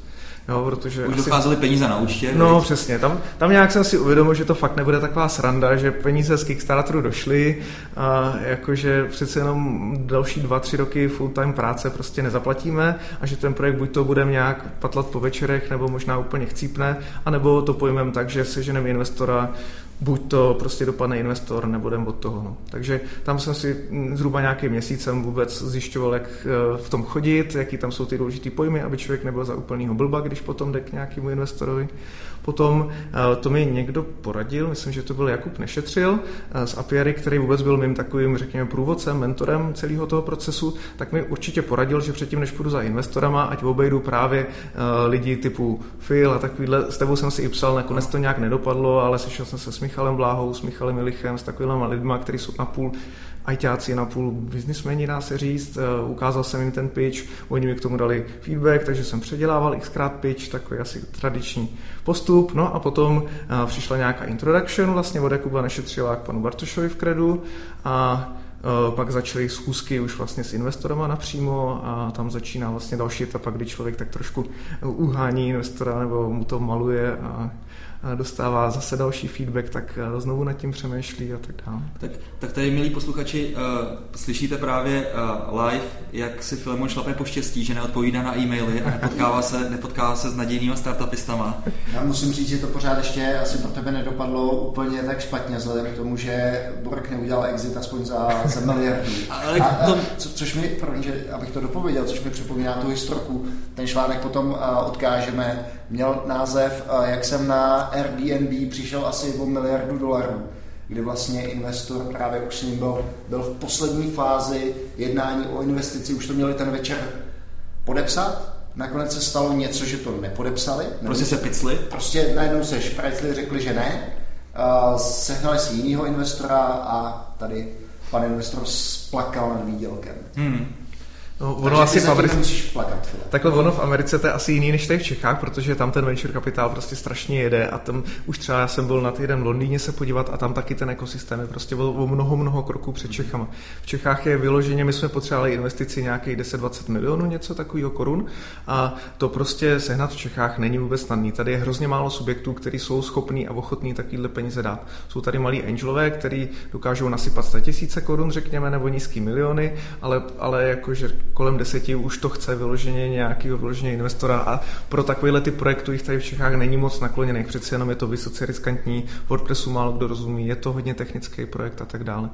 Jo, protože Už asi... docházely peníze na účtě. No, víc. přesně. Tam, tam nějak jsem si uvědomil, že to fakt nebude taková sranda, že peníze z Kickstarteru došly a jakože přece jenom další dva, tři roky full-time práce prostě nezaplatíme a že ten projekt buď to budeme nějak patlat po večerech, nebo možná úplně chcípne, anebo to pojmeme tak, že seženeme investora buď to prostě dopadne investor, nebudem od toho. No. Takže tam jsem si zhruba nějaký měsícem vůbec zjišťoval, jak eh, v tom chodit, jaký tam jsou ty důležité pojmy, aby člověk nebyl za úplnýho blba, když potom jde k nějakému investorovi. Potom eh, to mi někdo poradil, myslím, že to byl Jakub Nešetřil eh, z Apiary, který vůbec byl mým takovým, řekněme, průvodcem, mentorem celého toho procesu, tak mi určitě poradil, že předtím, než půjdu za investorama, ať obejdu právě lidi typu Phil a takovýhle, s tebou jsem si i psal, nakonec to nějak nedopadlo, ale sešel jsem se s Michalem Bláhou, s Michalem Milichem, s takovými lidmi, kteří jsou na ajťáci, na půl biznismeni, dá se říct. Eh, ukázal jsem jim ten pitch, oni mi k tomu dali feedback, takže jsem předělával xkrát pitch, takový asi tradiční postup. No a potom eh, přišla nějaká introduction vlastně od Jakuba Nešetřila k panu Bartošovi v Kredu a eh, pak začaly schůzky už vlastně s investorama napřímo a tam začíná vlastně další etapa, kdy člověk tak trošku uhání investora nebo mu to maluje a dostává zase další feedback, tak eh, znovu nad tím přemýšlí a tak dále. Tak, tak tady, milí posluchači, uh, slyšíte právě uh, live, jak si Filemon šlape po štěstí, že neodpovídá na e-maily a nepotkává se, nepotkává se s nadějnými startupistama. Já musím říct, že to pořád ještě asi pro tebe nedopadlo úplně tak špatně, vzhledem k tomu, že Borek neudělal exit aspoň za, za miliardy. Ale a, a, co, což mi, promiň, že, abych to dopověděl, což mi připomíná tu historku, ten článek potom uh, odkážeme, měl název, uh, jak jsem na Airbnb přišel asi o miliardu dolarů, kdy vlastně investor právě už s ním byl, byl v poslední fázi jednání o investici, už to měli ten večer podepsat, nakonec se stalo něco, že to nepodepsali. Prostě se picli? Prostě najednou se šprajcli, řekli, že ne, uh, sehnali si jinýho investora a tady pan investor splakal nad výdělkem. Hmm. No, ono asi v Americe... plakat. Fila. Takhle ono v Americe to je asi jiný než tady v Čechách, protože tam ten venture kapitál prostě strašně jede a tam už třeba já jsem byl na týden v Londýně se podívat a tam taky ten ekosystém je prostě o mnoho, mnoho kroků před Čechama. V Čechách je vyloženě, my jsme potřebovali investici nějakých 10-20 milionů, něco takového korun a to prostě sehnat v Čechách není vůbec snadný. Tady je hrozně málo subjektů, kteří jsou schopní a ochotní takovýhle peníze dát. Jsou tady malí angelové, kteří dokážou nasypat 100 tisíce korun, řekněme, nebo nízký miliony, ale, ale jakože kolem deseti už to chce vyloženě nějakého vyloženě investora a pro takovéhle ty projekty jich tady v Čechách není moc nakloněných. Přeci jenom je to vysoce riskantní, WordPressu málo kdo rozumí, je to hodně technický projekt a tak dále.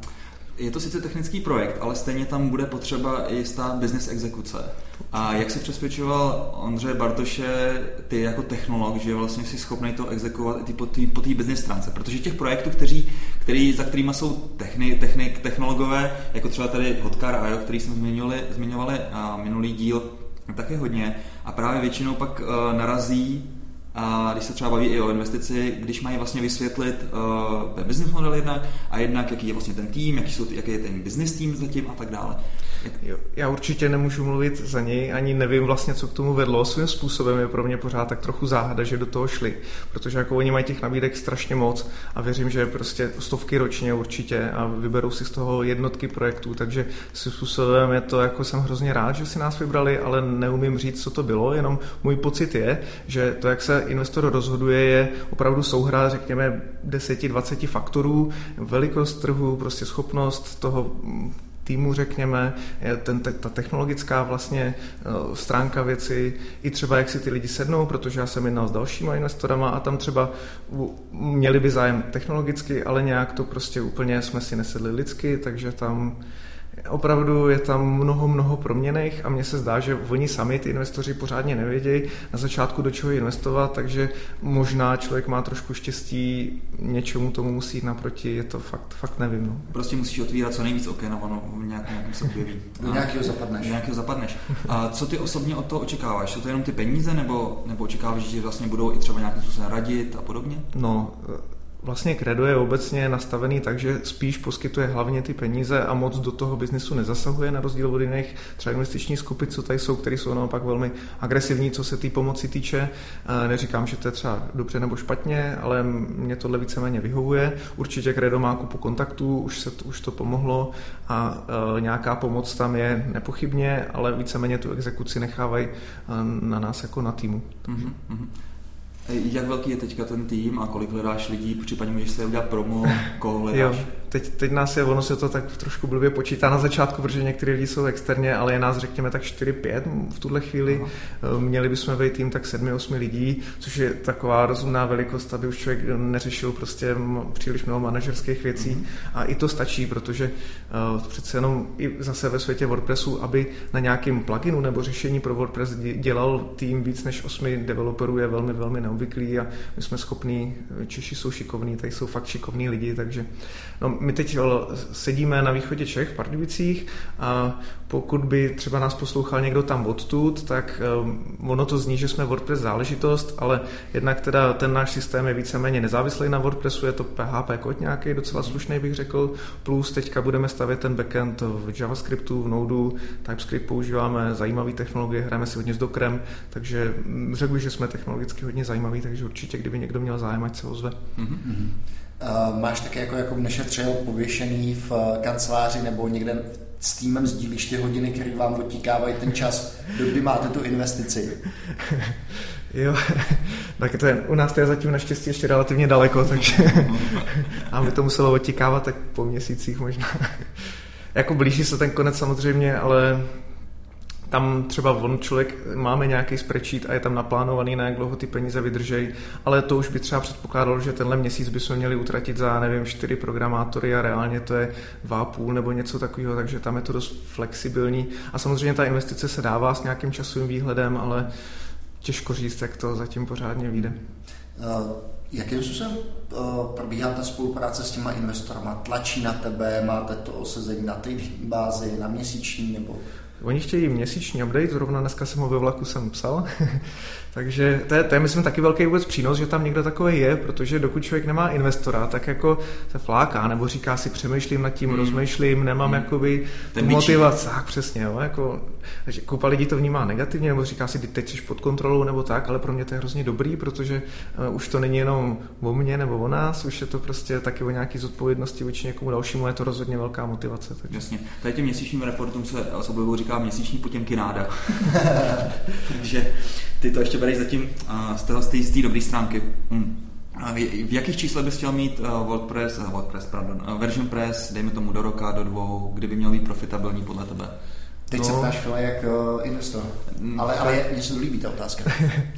Je to sice technický projekt, ale stejně tam bude potřeba i jistá business exekuce. A jak si přesvědčoval Ondřeje Bartoše, ty jako technolog, že vlastně jsi schopný to exekuovat i po té business stránce? Protože těch projektů, kteří, který, za kterými jsou techni, technik, technologové, jako třeba tady Hotcar a který jsme zmiňovali, zmiňovali a minulý díl, tak je hodně. A právě většinou pak uh, narazí a když se třeba baví i o investici, když mají vlastně vysvětlit uh, ten business model jednak a jednak, jaký je vlastně ten tým, jaký, jsou, jaký je ten business tým zatím a tak dále. Já určitě nemůžu mluvit za něj, ani nevím vlastně, co k tomu vedlo. Svým způsobem je pro mě pořád tak trochu záhada, že do toho šli, protože jako oni mají těch nabídek strašně moc a věřím, že prostě stovky ročně určitě a vyberou si z toho jednotky projektů, takže svým způsobem je to, jako jsem hrozně rád, že si nás vybrali, ale neumím říct, co to bylo, jenom můj pocit je, že to, jak se investor rozhoduje, je opravdu souhra, řekněme, 10-20 faktorů, velikost trhu, prostě schopnost toho týmu, řekněme, ten, ta technologická vlastně eh, stránka věci, i třeba jak si ty lidi sednou, protože já jsem jednal s dalšíma investorama a tam třeba měli by zájem technologicky, ale nějak to prostě úplně jsme si nesedli lidsky, takže tam Opravdu je tam mnoho, mnoho proměných a mně se zdá, že oni sami, ty investoři, pořádně nevědějí na začátku, do čeho investovat, takže možná člověk má trošku štěstí, něčemu tomu musí jít naproti, je to fakt, fakt nevím. No. Prostě musíš otvírat co nejvíc oken a ono nějak, nějakým se objeví. Do nějakého zapadneš. Do nějakého zapadneš. A co ty osobně od toho očekáváš? Jsou to jenom ty peníze, nebo, nebo očekáváš, že vlastně budou i třeba nějakým způsobem radit a podobně? No, Vlastně Credo je obecně nastavený tak, že spíš poskytuje hlavně ty peníze a moc do toho biznisu nezasahuje, na rozdíl od jiných třeba investičních skupin, co tady jsou, které jsou naopak velmi agresivní, co se té pomoci týče. Neříkám, že to je třeba dobře nebo špatně, ale mě tohle víceméně vyhovuje. Určitě Credo má kupu kontaktů, už, se už to pomohlo a nějaká pomoc tam je nepochybně, ale víceméně tu exekuci nechávají na nás jako na týmu. Mm-hmm. Jak velký je teďka ten tým a kolik hledáš lidí, případně můžeš se udělat promo, koho hledáš? Jo, teď, teď nás je, ono se to tak trošku blbě počítá na začátku, protože některý lidi jsou externě, ale je nás řekněme tak 4-5 v tuhle chvíli. Aha. Měli bychom vejít tým tak 7-8 lidí, což je taková rozumná velikost, aby už člověk neřešil prostě příliš mnoho manažerských věcí. Mhm. A i to stačí, protože uh, přece jenom i zase ve světě WordPressu, aby na nějakém pluginu nebo řešení pro WordPress dělal tým víc než 8 developerů je velmi, velmi neobvyklý a my jsme schopní, Češi jsou šikovní, tady jsou fakt šikovní lidi, takže no, my teď sedíme na východě Čech v Pardubicích a pokud by třeba nás poslouchal někdo tam odtud, tak um, ono to zní, že jsme WordPress záležitost, ale jednak teda ten náš systém je víceméně nezávislý na WordPressu, je to PHP kód nějaký docela slušný, bych řekl, plus teďka budeme stavět ten backend v JavaScriptu, v Node, TypeScript používáme, zajímavé technologie, hrajeme si hodně s Dockerem, takže mm, řekl bych, že jsme technologicky hodně zajímaví, takže určitě, kdyby někdo měl zájem, ať se ozve. Mm-hmm. Uh, máš také jako, jako nešetřil pověšený v uh, kanceláři nebo někde s týmem sdílíš ty hodiny, které vám odtíkávají ten čas, kdy máte tu investici? Jo, tak to je, u nás to je zatím naštěstí ještě relativně daleko, takže a by to muselo odtíkávat tak po měsících možná. jako blíží se ten konec samozřejmě, ale tam třeba on člověk, máme nějaký spreadsheet a je tam naplánovaný, na jak dlouho ty peníze vydržej, ale to už by třeba předpokládalo, že tenhle měsíc bychom měli utratit za, nevím, čtyři programátory a reálně to je dva půl nebo něco takového, takže tam je to dost flexibilní. A samozřejmě ta investice se dává s nějakým časovým výhledem, ale těžko říct, jak to zatím pořádně vyjde. Uh, jakým způsobem uh, probíhá ta spolupráce s těma investorama? Tlačí na tebe, máte to osezení na týdenní bázi, na měsíční nebo Oni chtějí měsíční update, zrovna dneska jsem ho ve vlaku jsem psal, takže to je, to je, myslím, taky velký vůbec přínos, že tam někdo takový je, protože dokud člověk nemá investora, tak jako se fláká, nebo říká si, přemýšlím nad tím, hmm. rozmýšlím, nemám hmm. jakoby Ten motivaci, tak přesně, jo, jako, že koupa lidí to vnímá negativně, nebo říká si, teď jsi pod kontrolou, nebo tak, ale pro mě to je hrozně dobrý, protože uh, už to není jenom o mně nebo o nás, už je to prostě taky o nějaký zodpovědnosti vůči někomu dalšímu, je to rozhodně velká motivace. Takže. Jasně, tady těm měsíčním reportům se osobou říká měsíční potěmky náda. takže ty to ještě bereš zatím z toho z té dobré stránky. Hmm. V jakých číslech bys chtěl mít WordPress, WordPress, pardon, version press, dejme tomu do roka, do dvou, kdyby měl být profitabilní podle tebe? Teď no. se ptáš Fila jak uh, investor. Mm, ale, ale mně se to líbí ta otázka.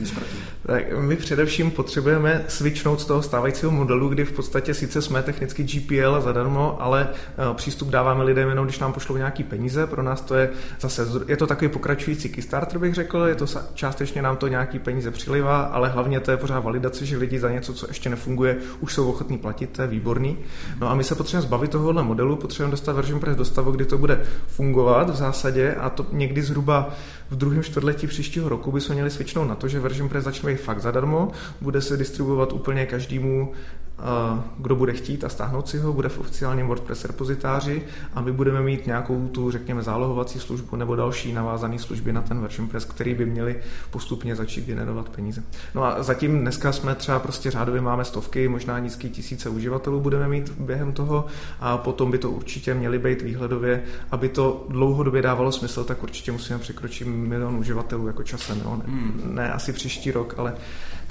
tak my především potřebujeme switchnout z toho stávajícího modelu, kdy v podstatě sice jsme technicky GPL zadarmo, ale uh, přístup dáváme lidem jenom, když nám pošlou nějaký peníze. Pro nás to je zase, je to takový pokračující Kickstarter, bych řekl, je to částečně nám to nějaký peníze přilivá, ale hlavně to je pořád validace, že lidi za něco, co ještě nefunguje, už jsou ochotní platit, to je výborný. No a my se potřebujeme zbavit tohohle modelu, potřebujeme dostat version press do stavu, kdy to bude fungovat v zásadě případě, a to někdy zhruba v druhém čtvrtletí příštího roku, bychom měli svičnout na to, že version press začne fakt zadarmo, bude se distribuovat úplně každému kdo bude chtít a stáhnout si ho, bude v oficiálním WordPress repozitáři a my budeme mít nějakou tu, řekněme, zálohovací službu nebo další navázané služby na ten version press, který by měli postupně začít generovat peníze. No a zatím dneska jsme třeba prostě řádově máme stovky, možná nízký tisíce uživatelů budeme mít během toho a potom by to určitě měly být výhledově, aby to dlouhodobě dávalo smysl, tak určitě musíme překročit milion uživatelů jako časem. No. Ne, hmm. ne asi příští rok, ale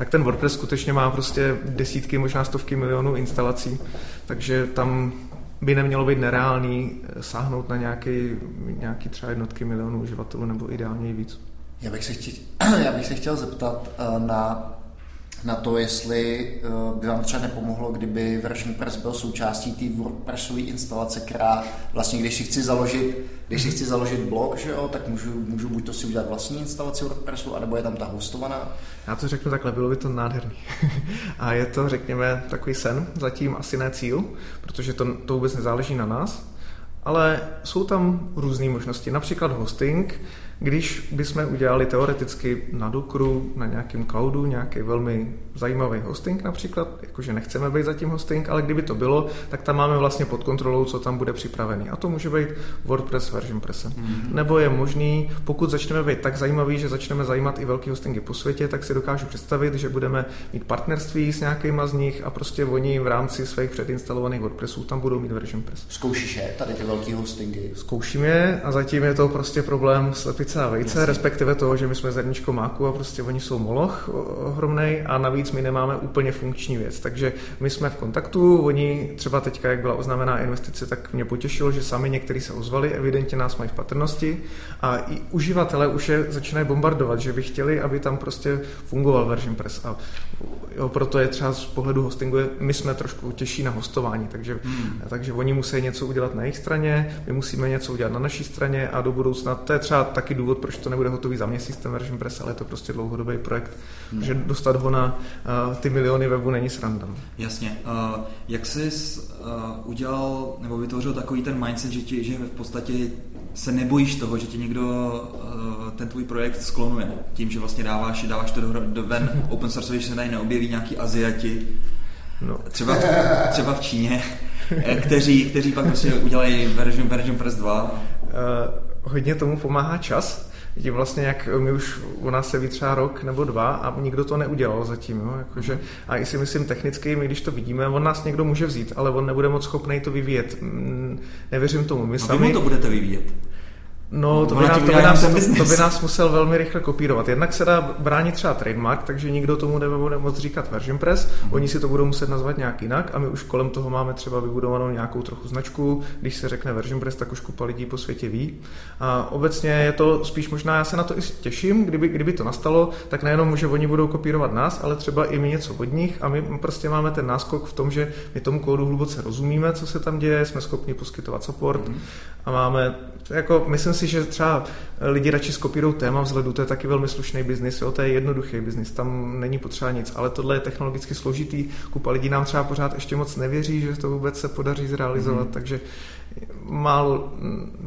tak ten WordPress skutečně má prostě desítky, možná stovky milionů instalací, takže tam by nemělo být nereálný eh, sáhnout na nějaký, nějaký třeba jednotky milionů uživatelů nebo ideálně i víc. Já bych se chtěl, já bych se chtěl zeptat eh, na, na to, jestli eh, by vám třeba nepomohlo, kdyby version press byl součástí té WordPressové instalace, která vlastně, když si chci založit, když si chci založit blog, že jo, tak můžu, můžu buď to si udělat vlastní instalaci WordPressu, anebo je tam ta hostovaná, já to řeknu takhle, bylo by to nádherný. a je to, řekněme, takový sen, zatím asi ne cíl, protože to, to vůbec nezáleží na nás, ale jsou tam různé možnosti, například hosting, když bychom udělali teoreticky na Dukru, na nějakém cloudu, nějaký velmi zajímavý hosting například, jakože nechceme být zatím hosting, ale kdyby to bylo, tak tam máme vlastně pod kontrolou, co tam bude připravený. A to může být WordPress version. Mm-hmm. Nebo je možný, pokud začneme být tak zajímavý, že začneme zajímat i velký hostingy po světě, tak si dokážu představit, že budeme mít partnerství s nějakýma z nich a prostě oni v rámci svých předinstalovaných WordPressů tam budou mít version press. Zkoušíš je, tady ty velký hostingy? Zkouším je a zatím je to prostě problém slepice a vejce, Jasně. respektive toho, že my jsme zrničko máku a prostě oni jsou moloch ohromnej a navíc my nemáme úplně funkční věc. Takže my jsme v kontaktu, oni třeba teďka, jak byla oznámená investice, tak mě potěšilo, že sami někteří se ozvali, evidentně nás mají v patrnosti a i uživatelé už je začínají bombardovat, že by chtěli, aby tam prostě fungoval version press a jo, proto je třeba z pohledu hostingu, my jsme trošku těžší na hostování, takže, hmm. takže oni musí něco udělat na jejich straně, my musíme něco udělat na naší straně a do budoucna, to je třeba taky důvod, proč to nebude hotový za měsíc ten version press, ale je to prostě dlouhodobý projekt, hmm. že dostat ho na uh, ty miliony webu není sranda. No. Jasně. Uh, jak jsi uh, udělal nebo vytvořil takový ten mindset, že, ti, že v podstatě se nebojíš toho, že ti někdo uh, ten tvůj projekt sklonuje tím, že vlastně dáváš, dáváš to do, do ven open source, že se tady neobjeví nějaký Aziati, no. třeba, třeba v Číně, kteří, kteří pak prostě udělají version, version Press 2. Uh, hodně tomu pomáhá čas, Vidím vlastně, jak my už u nás se ví třeba rok nebo dva a nikdo to neudělal zatím. Jo? Jakože, a i si myslím technicky, my když to vidíme, on nás někdo může vzít, ale on nebude moc schopný to vyvíjet. Mm, nevěřím tomu. My a sami... vy to budete vyvíjet. No, to by, nás, to, by nás, to, to by nás musel velmi rychle kopírovat. Jednak se dá bránit třeba trademark, takže nikdo tomu nebude moc říkat version press, mm. oni si to budou muset nazvat nějak jinak a my už kolem toho máme třeba vybudovanou nějakou trochu značku. Když se řekne version press, tak už kupa lidí po světě ví. A obecně je to spíš možná, já se na to i těším, kdyby, kdyby to nastalo, tak nejenom, že oni budou kopírovat nás, ale třeba i my něco od nich a my prostě máme ten náskok v tom, že my tomu kódu hluboce rozumíme, co se tam děje, jsme schopni poskytovat support mm. a máme, jako myslím si, že třeba lidi radši skopírují téma vzhledu, to je taky velmi slušný biznis, jo, to je jednoduchý biznis, tam není potřeba nic, ale tohle je technologicky složitý, kupa lidí nám třeba pořád ještě moc nevěří, že to vůbec se podaří zrealizovat, mm. takže málo,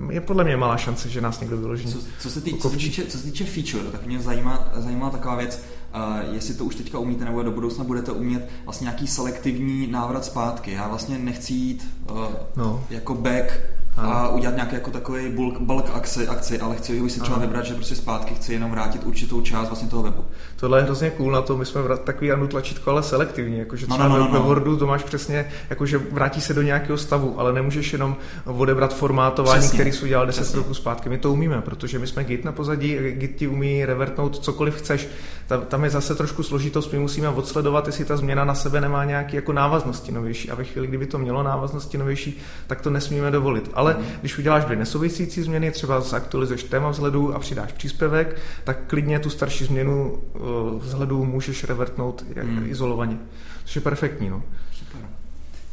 je podle mě malá šance, že nás někdo vyloží. Co, co, se, tý, co, se týče, co se týče feature, tak mě zajímá, zajímá taková věc, uh, jestli to už teďka umíte, nebo do budoucna budete umět vlastně nějaký selektivní návrat zpátky. Já vlastně nechci jít uh, no. jako back a udělat nějaký jako takový bulk, bulk akci, akci, ale chci už si třeba vybrat, že prostě zpátky chci jenom vrátit určitou část vlastně toho webu. Tohle je hrozně cool na to, my jsme takový anu tlačítko, ale selektivní, jakože třeba no, no, no, no. ve Wordu to máš přesně, jakože vrátí se do nějakého stavu, ale nemůžeš jenom odebrat formátování, přesně. který jsi udělal 10 roků zpátky. My to umíme, protože my jsme Git na pozadí, Git ti umí revertnout cokoliv chceš. Tam je zase trošku složitost, my musíme odsledovat, jestli ta změna na sebe nemá nějaké jako návaznosti novější. A ve chvíli, kdyby to mělo návaznosti novější, tak to nesmíme dovolit. Ale mm. když uděláš dvě nesouvisící změny, třeba zaktualizuješ téma vzhledu a přidáš příspěvek, tak klidně tu starší změnu eh, vzhledu můžeš revertnout mm. izolovaně. Což je perfektní. No. Super.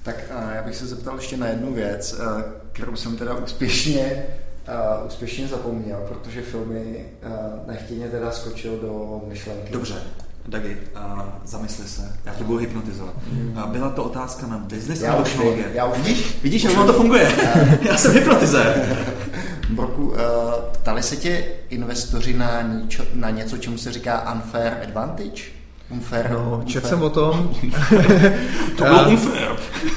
Tak uh, já bych se zeptal ještě na jednu věc, uh, kterou jsem teda úspěšně uh, úspěšně zapomněl, protože filmy uh, nechtěně teda skočil do myšlenky. Dobře. Dagi, uh, zamysli se, já tě budu hypnotizovat. Uh, byla to otázka na business já technologie. Já už vidíš, vidíš, jak to funguje. já jsem hypnotizér. Borku, uh, ptali se tě investoři na, ničo, na něco, čemu se říká unfair advantage? Unfair. No, četl jsem o tom. to bylo unfair.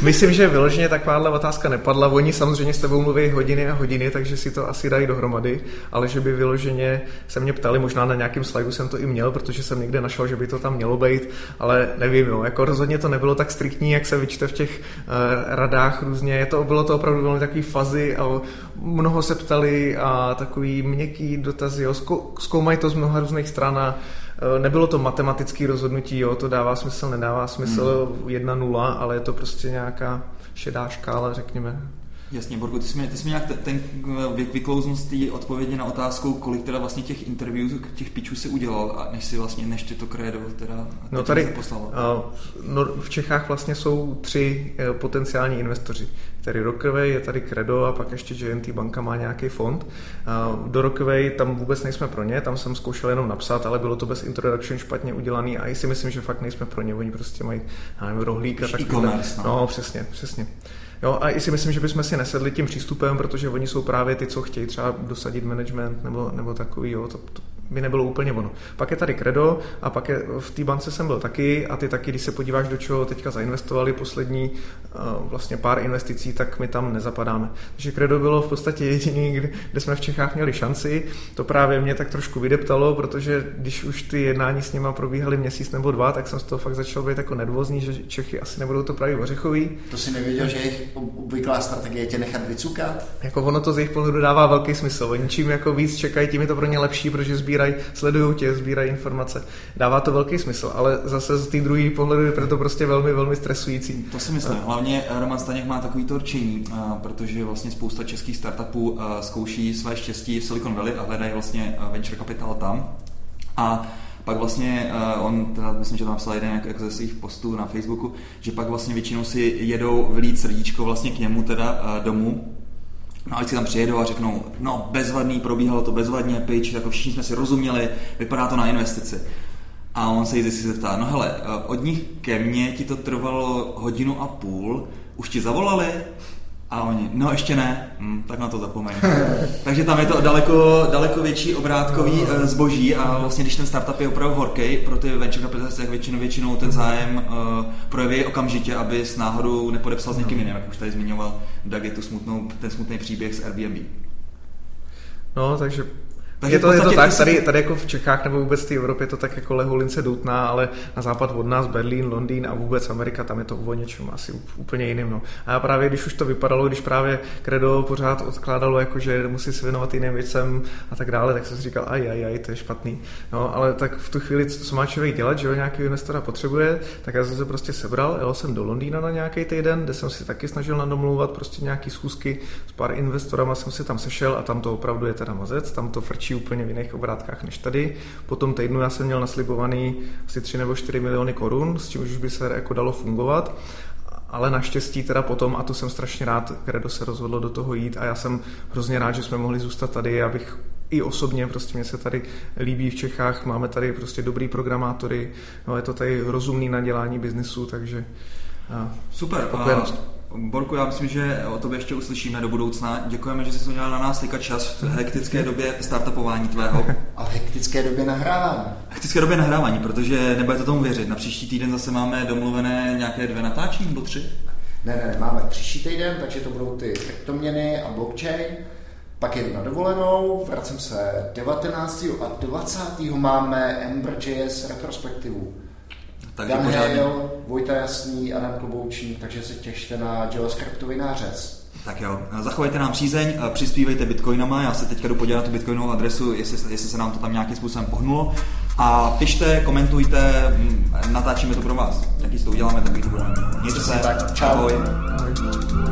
Myslím, že vyloženě takováhle otázka nepadla. Oni samozřejmě s tebou mluví hodiny a hodiny, takže si to asi dají dohromady, ale že by vyloženě se mě ptali, možná na nějakém slajdu jsem to i měl, protože jsem někde našel, že by to tam mělo být, ale nevím, no, jako rozhodně to nebylo tak striktní, jak se vyčte v těch uh, radách různě. Je to, bylo to opravdu velmi takový fazy a mnoho se ptali a takový měkký dotazy, jo, zkoumají to z mnoha různých stran a Eh, nebylo to matematické rozhodnutí, jo, to dává smysl, nedává smysl, hmm. 1-0, ale je to prostě nějaká šedá škála, řekněme. Jasně, Borku, ty jsi mě, ty jsi mě nějak ten vyklouznul z té odpovědi na otázku, kolik teda vlastně těch interviewů, těch pičů si udělal, a než si vlastně, než ty to kredo teda no tady, poslal. Uh, no, v Čechách vlastně jsou tři uh, potenciální investoři. Tady Rockaway, je tady Credo a pak ještě JNT banka má nějaký fond. Do Rockaway tam vůbec nejsme pro ně, tam jsem zkoušel jenom napsat, ale bylo to bez introduction špatně udělaný a i si myslím, že fakt nejsme pro ně, oni prostě mají, nevím, rohlík a tak. No. no. přesně, přesně. Jo, a i si myslím, že bychom si nesedli tím přístupem, protože oni jsou právě ty, co chtějí třeba dosadit management nebo, nebo takový, jo, to, to, by nebylo úplně ono. Pak je tady Credo a pak je, v té bance jsem byl taky a ty taky, když se podíváš, do čeho teďka zainvestovali poslední uh, vlastně pár investicí, tak my tam nezapadáme. Takže Credo bylo v podstatě jediný, kde, kde jsme v Čechách měli šanci. To právě mě tak trošku vydeptalo, protože když už ty jednání s nima probíhaly měsíc nebo dva, tak jsem z toho fakt začal být jako nedvozný, že Čechy asi nebudou to právě ořechový. To si nevěděl, že jejich obvyklá strategie je tě nechat vycukat? Jako ono to z jejich pohledu dává velký smysl. Oni čím jako víc čekají, tím je to pro ně lepší, protože sbírají, sledují tě, sbírají informace. Dává to velký smysl, ale zase z té druhé pohledu je to prostě velmi, velmi stresující. To si myslím. Hlavně Roman Staněk má takový to určení, protože vlastně spousta českých startupů zkouší své štěstí v Silicon Valley a hledají vlastně venture capital tam. A pak vlastně uh, on, teda myslím, že to napsal jeden jak, jak ze svých postů na Facebooku, že pak vlastně většinou si jedou vylít srdíčko vlastně k němu teda uh, domů, No a si tam přijedou a řeknou, no bezvadný, probíhalo to bezvadně, pitch, jako všichni jsme si rozuměli, vypadá to na investici. A on se jí si zeptá, no hele, eh, od nich ke mně ti to trvalo hodinu a půl, už ti zavolali? A oni, no ještě ne, hm, tak na to zapomeň. Takže tam je to daleko, daleko větší obrátkový uh, zboží a vlastně když ten startup je opravdu horký, pro ty venture capitalisty, jak většinou, většinou ten zájem uh, projeví okamžitě, aby s náhodou nepodepsal s někým jiným, jak už tady zmiňoval Doug, je tu smutnou, ten smutný příběh z Airbnb. No, takže takže je to, je to tak, tady, tady jako v Čechách nebo vůbec v té Evropě je to tak jako leholince doutná, ale na západ od nás Berlín, Londýn a vůbec Amerika, tam je to o něčem asi úplně jiným. No. A já právě, když už to vypadalo, když právě Credo pořád odkládalo, jako že musí se věnovat jiným věcem a tak dále, tak jsem si říkal, aj, aj, aj, to je špatný. No, ale tak v tu chvíli, co má člověk dělat, že ho nějaký investora potřebuje, tak já jsem se prostě sebral, jel jsem do Londýna na nějaký týden, kde jsem si taky snažil nadomlouvat prostě nějaký schůzky s pár investorama, jsem si tam sešel a tam to opravdu je teda mazec, tam to frčí úplně v jiných obrátkách než tady. Po tom týdnu já jsem měl naslibovaný asi 3 nebo 4 miliony korun, s čím už by se jako dalo fungovat. Ale naštěstí teda potom, a to jsem strašně rád, Credo se rozhodlo do toho jít a já jsem hrozně rád, že jsme mohli zůstat tady, abych i osobně, prostě mě se tady líbí v Čechách, máme tady prostě dobrý programátory, no, je to tady rozumný na dělání biznesu, takže Super. A Borku, já myslím, že o tobě ještě uslyšíme do budoucna. Děkujeme, že jsi udělal na nás teďka čas v hektické době startupování tvého. A v hektické době nahrávání. Hektické době nahrávání, protože nebudete tomu věřit. Na příští týden zase máme domluvené nějaké dvě natáčení nebo tři? Ne, ne, ne, máme příští týden, takže to budou ty kryptoměny a blockchain. Pak jedu na dovolenou, vracím se 19. a 20. máme Ember.js retrospektivu. Takže Dan pořádně... Hale, Vojta Jasný, Adam Kloboučník, takže se těšte na JavaScriptový nářez. Tak jo, zachovejte nám přízeň, přispívejte bitcoinama, já se teďka jdu podívat na tu bitcoinovou adresu, jestli, jestli se nám to tam nějakým způsobem pohnulo. A pište, komentujte, natáčíme to pro vás. Jaký to uděláme, tak to budeme. Mějte se, tak, čau. Ahoj. Ahoj.